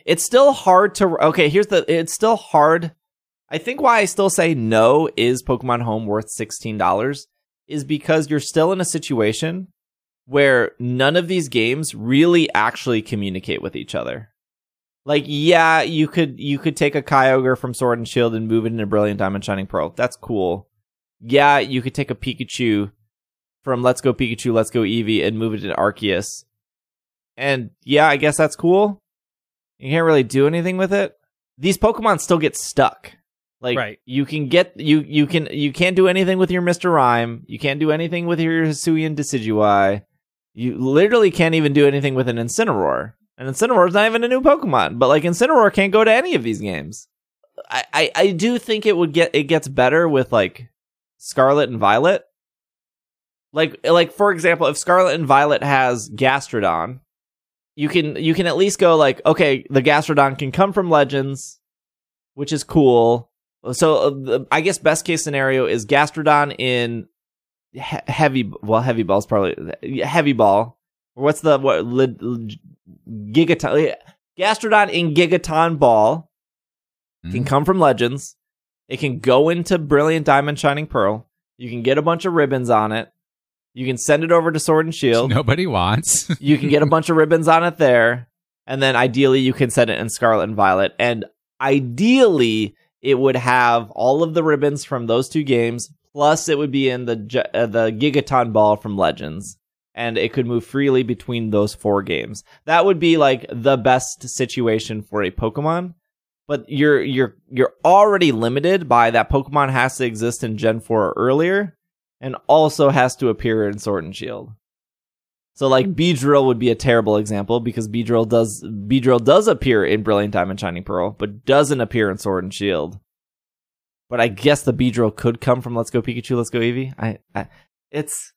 it's still hard to. Okay, here's the. It's still hard. I think why I still say no is Pokemon Home worth sixteen dollars is because you're still in a situation where none of these games really actually communicate with each other. Like, yeah, you could you could take a Kyogre from Sword and Shield and move it into Brilliant Diamond Shining Pearl. That's cool. Yeah, you could take a Pikachu from Let's Go Pikachu, Let's Go Eevee and move it to Arceus. And yeah, I guess that's cool. You can't really do anything with it. These Pokemon still get stuck. Like Right. you can get you you can you can't do anything with your Mr. Rime. You can't do anything with your Hisuian Decidueye. You literally can't even do anything with an Incineroar. And Incineroar's not even a new Pokemon, but like Incineroar can't go to any of these games. I, I, I do think it would get it gets better with like Scarlet and Violet. Like like for example, if Scarlet and Violet has Gastrodon, you can you can at least go like, okay, the Gastrodon can come from Legends, which is cool. So uh, the- I guess best case scenario is Gastrodon in he- heavy. Well, heavy ball's probably heavy ball. What's the what? Lid, Gigaton. Gastrodon in Gigaton ball can Mhm. come from Legends. It can go into Brilliant Diamond Shining Pearl. You can get a bunch of ribbons on it. You can send it over to Sword and Shield. Nobody wants. [LAUGHS] You can get a bunch of ribbons on it there. And then ideally you can send it in Scarlet and Violet. And ideally it would have all of the ribbons from those two games. Plus it would be in the uh, the Gigaton ball from Legends. And it could move freely between those four games. That would be like the best situation for a Pokemon. But you're you're you're already limited by that Pokemon has to exist in Gen 4 or earlier and also has to appear in Sword and Shield. So like Beedrill would be a terrible example because Beedrill does Beedrill does appear in Brilliant Diamond Shining Pearl, but doesn't appear in Sword and Shield. But I guess the Beedrill could come from Let's Go Pikachu, Let's Go Eevee. I, I it's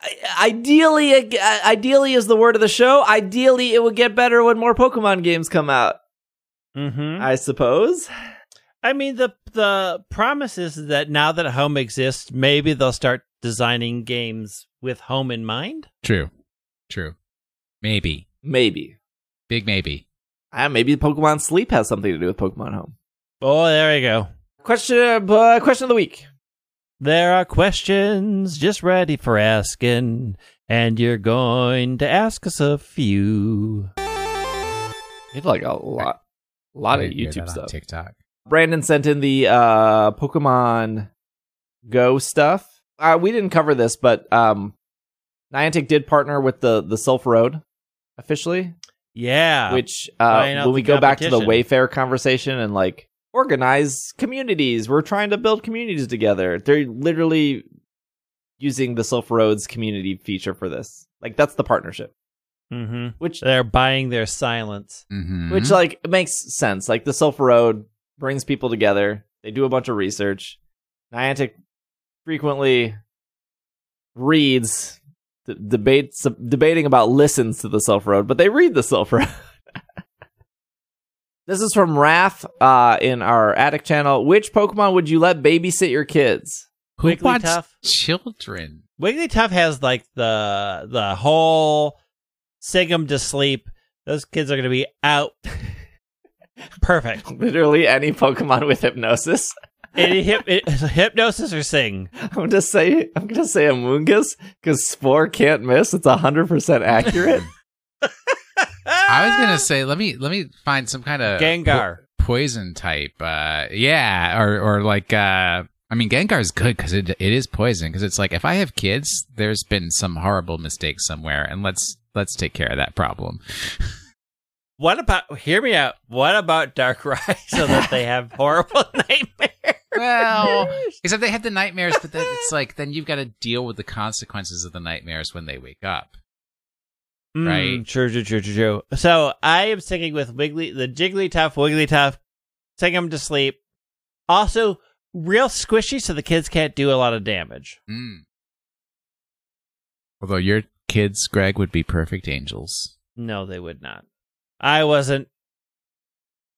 I, ideally uh, ideally is the word of the show. Ideally, it would get better when more Pokemon games come out. Mm-hmm. I suppose. I mean, the the promise is that now that home exists, maybe they'll start designing games with home in mind. True. True. Maybe. Maybe. Big maybe. Uh, maybe Pokemon Sleep has something to do with Pokemon Home. Oh, there you go. Question uh, question of the week. There are questions just ready for asking, and you're going to ask us a few. We have like a lot, a lot I of YouTube stuff. TikTok. Brandon sent in the uh, Pokemon Go stuff. Uh, we didn't cover this, but um, Niantic did partner with the the Silph Road officially, Yeah. which uh, when we go back to the competition. Wayfarer conversation and like organize communities, we're trying to build communities together. They're literally using the Silph Roads community feature for this. Like that's the partnership, hmm which They're buying their silence. Mhm. which like it makes sense. Like the Silph Road brings people together. They do a bunch of research. Niantic frequently reads, d- debates, debating about listens to the Silph Road, but they read the Silph Road. [LAUGHS] this is from Wrath uh, in our Attic channel. Which Pokemon would you let babysit your kids? Who wants Wigglytuff. children? Wigglytuff has like the the whole sing 'em to sleep. Those kids are going to be out. [LAUGHS] Perfect. Literally any Pokemon with hypnosis. Any hip, it, [LAUGHS] hypnosis or sing. I'm gonna say I'm gonna say Amoonguss because Spore can't miss. It's hundred percent accurate. [LAUGHS] I was gonna say let me let me find some kind of Gengar. poison type. Uh, yeah, or or like uh, I mean Gengar is good because it it is poison because it's like if I have kids, there's been some horrible mistake somewhere, and let's let's take care of that problem. [LAUGHS] What about? Hear me out. What about Darkrai so that they have horrible [LAUGHS] nightmares? Well, [LAUGHS] except they have the nightmares, but then it's like then you've got to deal with the consequences of the nightmares when they wake up. Mm, Right. True, true, true, true, true. So I am sticking with Wiggly, the Jigglytuff, Wigglytuff, sing them to sleep. Also, real squishy, so the kids can't do a lot of damage. Mm. Although your kids, Greg, would be perfect angels. No, they would not. I wasn't.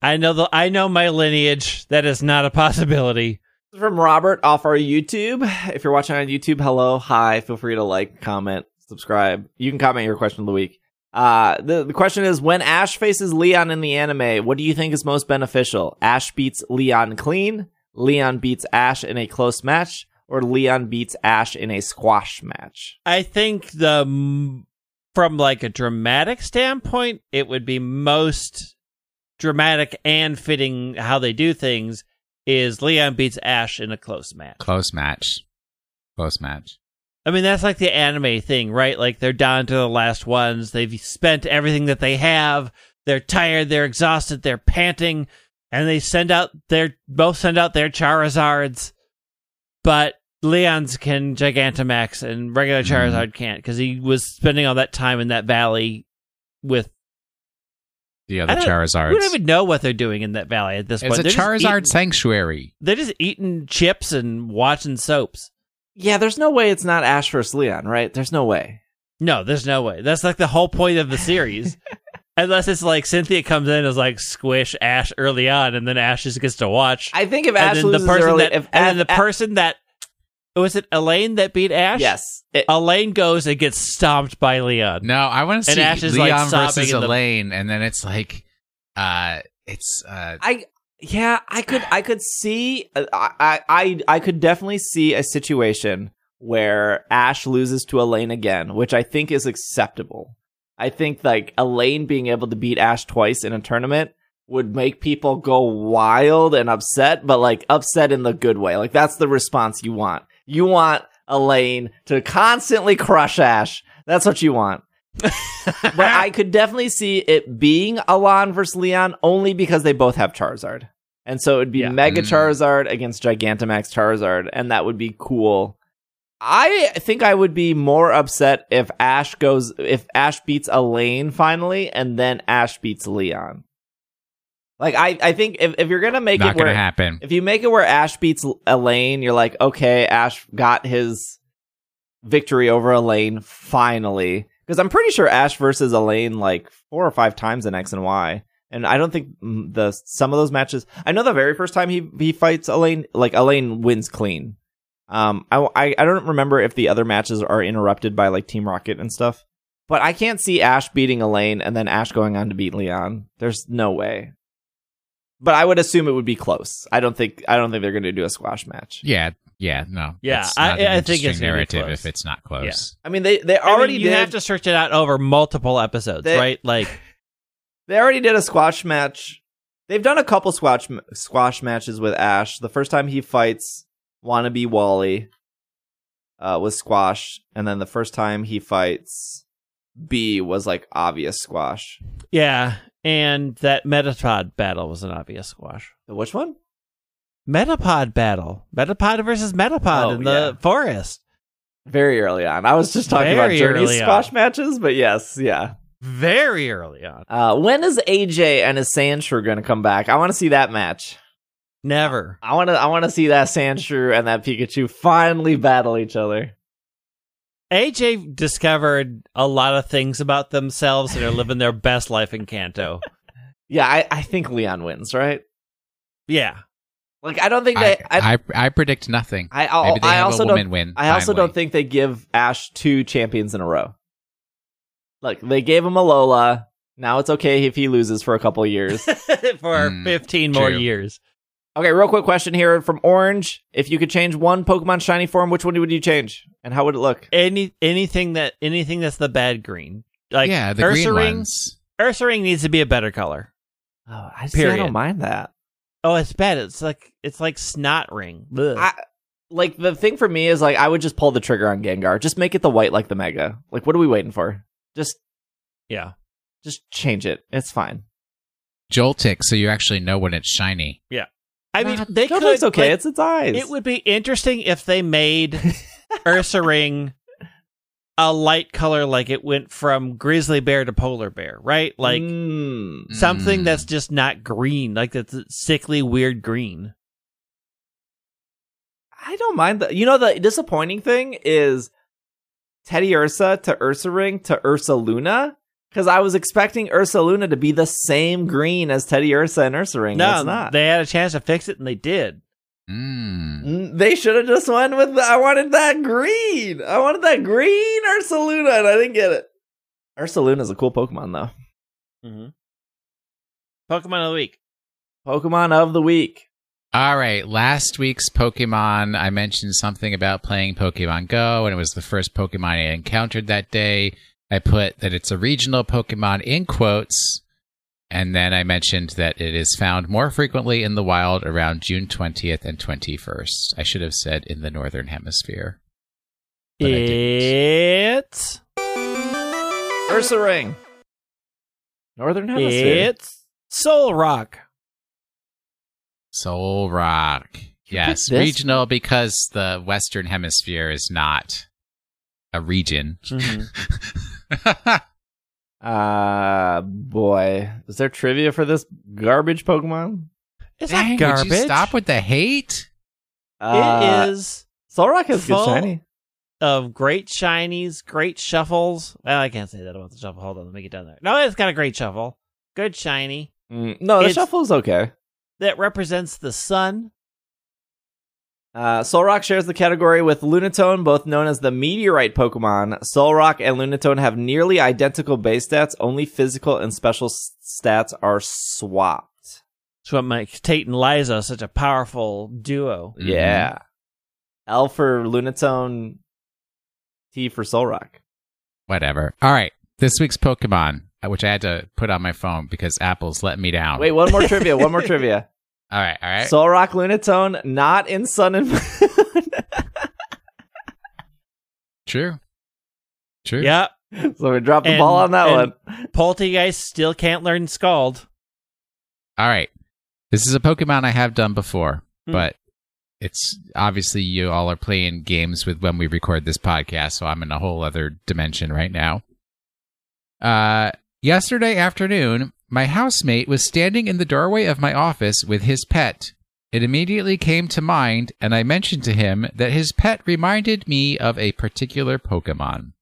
I know the. I know my lineage. That is not a possibility. From Robert off our YouTube. If you're watching on YouTube, hello, hi. Feel free to like, comment, subscribe. You can comment your question of the week. Uh, the, the question is when Ash faces Leon in the anime, what do you think is most beneficial? Ash beats Leon clean, Leon beats Ash in a close match, or Leon beats Ash in a squash match? I think the m- from like a dramatic standpoint, it would be most dramatic and fitting how they do things is Leon beats Ash in a close match. Close match. Close match. I mean, that's like the anime thing, right? Like they're down to the last ones. They've spent everything that they have. They're tired. They're exhausted. They're panting, and they send out their both send out their Charizards, but Leon's can Gigantamax and regular Mhm. Charizard can't because he was spending all that time in that valley with. The other Charizards. We don't even know what they're doing in that valley at this it's point. a They're Charizard eating- sanctuary. they're just eating chips and watching soaps. Yeah, there's no way it's not Ash versus Leon, right? There's no way. No, there's no way. That's like the whole point of the series. [LAUGHS] Unless it's like Cynthia comes in as like squish Ash early on, and then Ash just gets to watch. I think if Ash loses the person early, that, if and then Ash- the person that was it Alain that beat Ash? yes, It- Alain goes and gets stomped by Leon. No, I want to And see Ash is, like, Leon sobbing versus in the- Alain, and then it's like, uh, it's uh, I yeah, I could I could see uh, I I I could definitely see a situation where Ash loses to Alain again, which I think is acceptable. I think like Alain being able to beat Ash twice in a tournament would make people go wild and upset, but like upset in the good way. Like that's the response you want. You want Alain to constantly crush Ash. That's what you want. [LAUGHS] but I could definitely see it being Alain versus Leon only because they both have Charizard. And so it would be Yeah. Mega Mm. Charizard against Gigantamax Charizard, and that would be cool. I think I would be more upset if Ash goes if Ash beats Alain finally, and then Ash beats Leon. Like I, I think if, if you're gonna make not it where gonna happen. if you make it where Ash beats Alain, you're like, okay, Ash got his victory over Alain finally. Because I'm pretty sure Ash versus Alain like four or five times in X and Y. And I don't think the some of those matches. I know the very first time he he fights Alain, like Alain wins clean. Um, I, I I don't remember if the other matches are interrupted by like Team Rocket and stuff. But I can't see Ash beating Alain and then Ash going on to beat Leon. There's no way. But I would assume it would be close. I don't think I don't think they're going to do a squash match. Yeah, yeah, no. Yeah, It's I- an I think it's interesting narrative if it's not close. I mean, they they I mean, already you did. have to search it out over multiple episodes, They- right? Like They already did a squash match. They've done a couple squash squash matches with Ash. The first time he fights wannabe Wally uh, was squash, and then the first time he fights B was like obvious squash. yeah, and that Metapod battle was an obvious squash. Which one? Metapod battle. Metapod versus Metapod Oh, in the yeah. forest. Very early on. I was just talking Very about Journey squash on. matches, but yes, yeah. Very early on. Uh, when is AJ and his Sandshrew going to come back? I want to see that match. Never. I want to. I want to see that Sandshrew and that Pikachu finally battle each other. AJ discovered a lot of things about themselves and are living their best life in Kanto. [LAUGHS] Yeah, I, I think Leon wins, right? Yeah. Like I don't think I, they. I, I, I predict nothing. I, I, Maybe they I have also a woman don't. win. I also don't think they give Ash two champions in a row. Like they gave him Alola. Now it's okay if he loses for a couple years. [LAUGHS] For Mm, 15 more true. years. okay, real quick question here from Orange: If you could change one Pokemon shiny form, which one would you change, and how would it look? Any anything that anything that's the bad green. Like yeah, the green Ursaring, ones. Ursaring needs to be a better color. Oh, I, see, I don't mind that. Oh, it's bad. It's like it's like snot ring. I like the thing for me is like I would just pull the trigger on Gengar. Just make it the white like the Mega. Like what are we waiting for? Just yeah. just change it. It's fine. Joltik, so you actually know when it's shiny. Yeah, I mean, Nah, they could. could. okay. like, it's its eyes. it would be interesting if they made [LAUGHS] Ursaring a light color, like it went from grizzly bear to polar bear, right? Like Mm. something Mm. that's just not green, like that's sickly weird green. I don't mind that. You know, the disappointing thing is Teddiursa to Ursaring to Ursaluna. Because I was expecting Ursaluna to be the same green as Teddiursa and Ursaring. no, That's not. they had a chance to fix it and they did. Mm. Mm, They should have just went with. I wanted that green. I wanted that green Ursaluna, and I didn't get it. Ursaluna is a cool Pokemon, though. Mm-hmm. Pokemon of the week. Pokemon of the week. All right, last week's Pokemon, I mentioned something about playing Pokemon Go, and it was the first Pokemon I encountered that day. I put that it's a regional Pokemon in quotes, and then I mentioned that it is found more frequently in the wild around June 20th and 21st. I should have said in the Northern Hemisphere. But I. It's Ursaring. Northern Hemisphere. it's Solrock. Solrock. Yes, picked this? regional because the Western Hemisphere is not a region. Mhm. [LAUGHS] Uh boy. Is there trivia for this garbage Pokemon? It's Dang, not would garbage. you stop with the hate? Uh, it is Solrock has good full- shiny. of great shinies, great shuffles. Well, I can't say that about the shuffle. Hold on, let me get down there. No, it's got a great shuffle. Good shiny. Mm, no, the It's- shuffle is okay. That represents the sun. Uh, Solrock shares the category with Lunatone, both known as the Meteorite Pokemon. Solrock and Lunatone have nearly identical base stats, only physical and special s- stats are swapped. That's what makes Tate and Liza such a powerful duo. Mhm. Yeah. L for Lunatone, T for Solrock. Whatever. All right. This week's Pokemon, which I had to put on my phone because Apple's let me down. Wait, one more trivia, one more [LAUGHS] trivia. All right. All right. Solrock Lunatone, not in Sun and Moon. [LAUGHS] True. True. Yeah. so we dropped the And- ball on that and- one. Poltergeist still can't learn Scald. All right. This is a Pokemon I have done before, Hmm. but it's obviously you all are playing games with when we record this podcast, so I'm in a whole other dimension right now. Uh, yesterday afternoon, my housemate was standing in the doorway of my office with his pet. It immediately came to mind, and I mentioned to him that his pet reminded me of a particular Pokemon.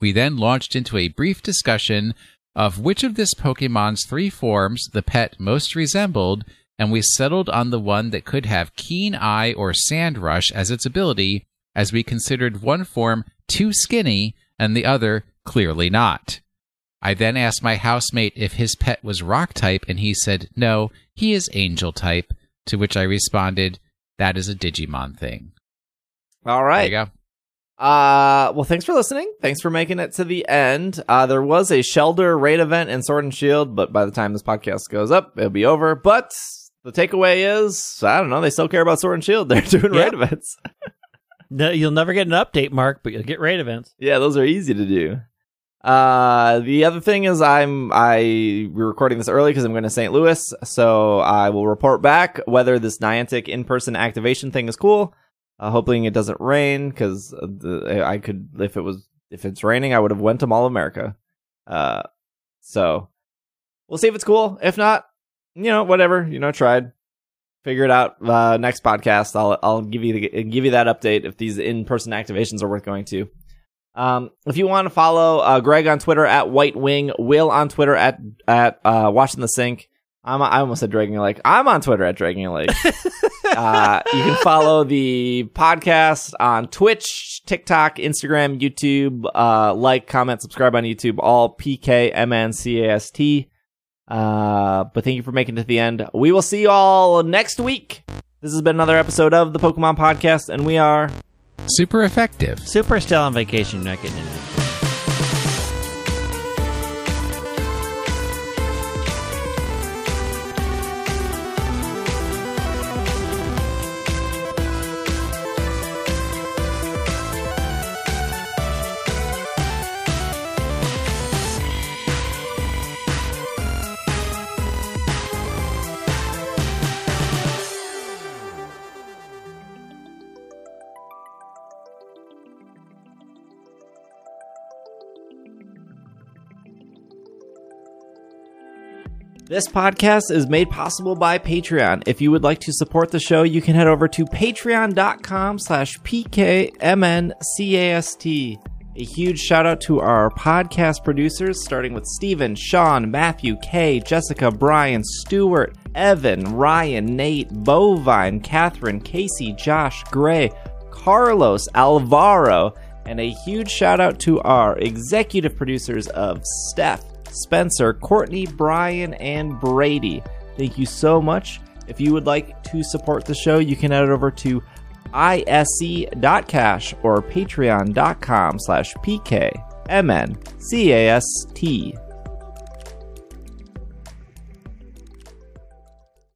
We then launched into a brief discussion of which of this Pokemon's three forms the pet most resembled, and we settled on the one that could have Keen Eye or Sand Rush as its ability, as we considered one form too skinny and the other clearly not. I then asked my housemate if his pet was rock type, and he said no, he is angel type, to which I responded, that is a Digimon thing. All right. There you go. Uh, well, thanks for listening. Thanks for making it to the end. Uh, there was a Shellder raid event in Sword and Shield, but by the time this podcast goes up, it'll be over. But the takeaway is, I don't know, they still care about Sword and Shield. [LAUGHS] They're doing Yep. raid events. [LAUGHS] No, you'll never get an update, Mark, but you'll get raid events. yeah, those are easy to do. Uh, the other thing is I'm, I, we're recording this early because I'm going to St. Louis. So I will report back whether this Niantic in-person activation thing is cool. Uh, hoping it doesn't rain because I could, if it was, if it's raining, I would have went to Mall of America. Uh, so we'll see if it's cool. If not, you know, whatever, you know, tried. Figure it out. Uh, next podcast, I'll I'll give you the give you that update if these in person activations are worth going to. Um, if you want to follow uh, Greg on Twitter at White Wing, Will on Twitter at at uh, Watching the Sink. I'm I almost said Dragging Your Lake. I'm on Twitter at Dragging Your Lake. [LAUGHS] uh, you can follow the podcast on Twitch, TikTok, Instagram, YouTube. Uh, like, comment, subscribe on YouTube. All P K M N C A S T. Uh, but thank you for making it to the end. We will see you all next week. This has been another episode of the Pokemon Podcast, and we are Super effective. Super still on vacation, not getting it. This podcast is made possible by Patreon. If you would like to support the show, you can head over to patreon.com slash pkmncast. A huge shout out to our podcast producers, starting with Stephen, Sean, Matthew, Kay, Jessica, Brian, Stuart, Evan, Ryan, Nate, Bovine, Catherine, Casey, Josh, Gray, Carlos, Alvaro, and a huge shout out to our executive producers of Steph, Spencer, Courtney, Brian, and Brady. Thank you so much. If you would like to support the show, you can head over to isc.cash or patreon.com slash pkmncast.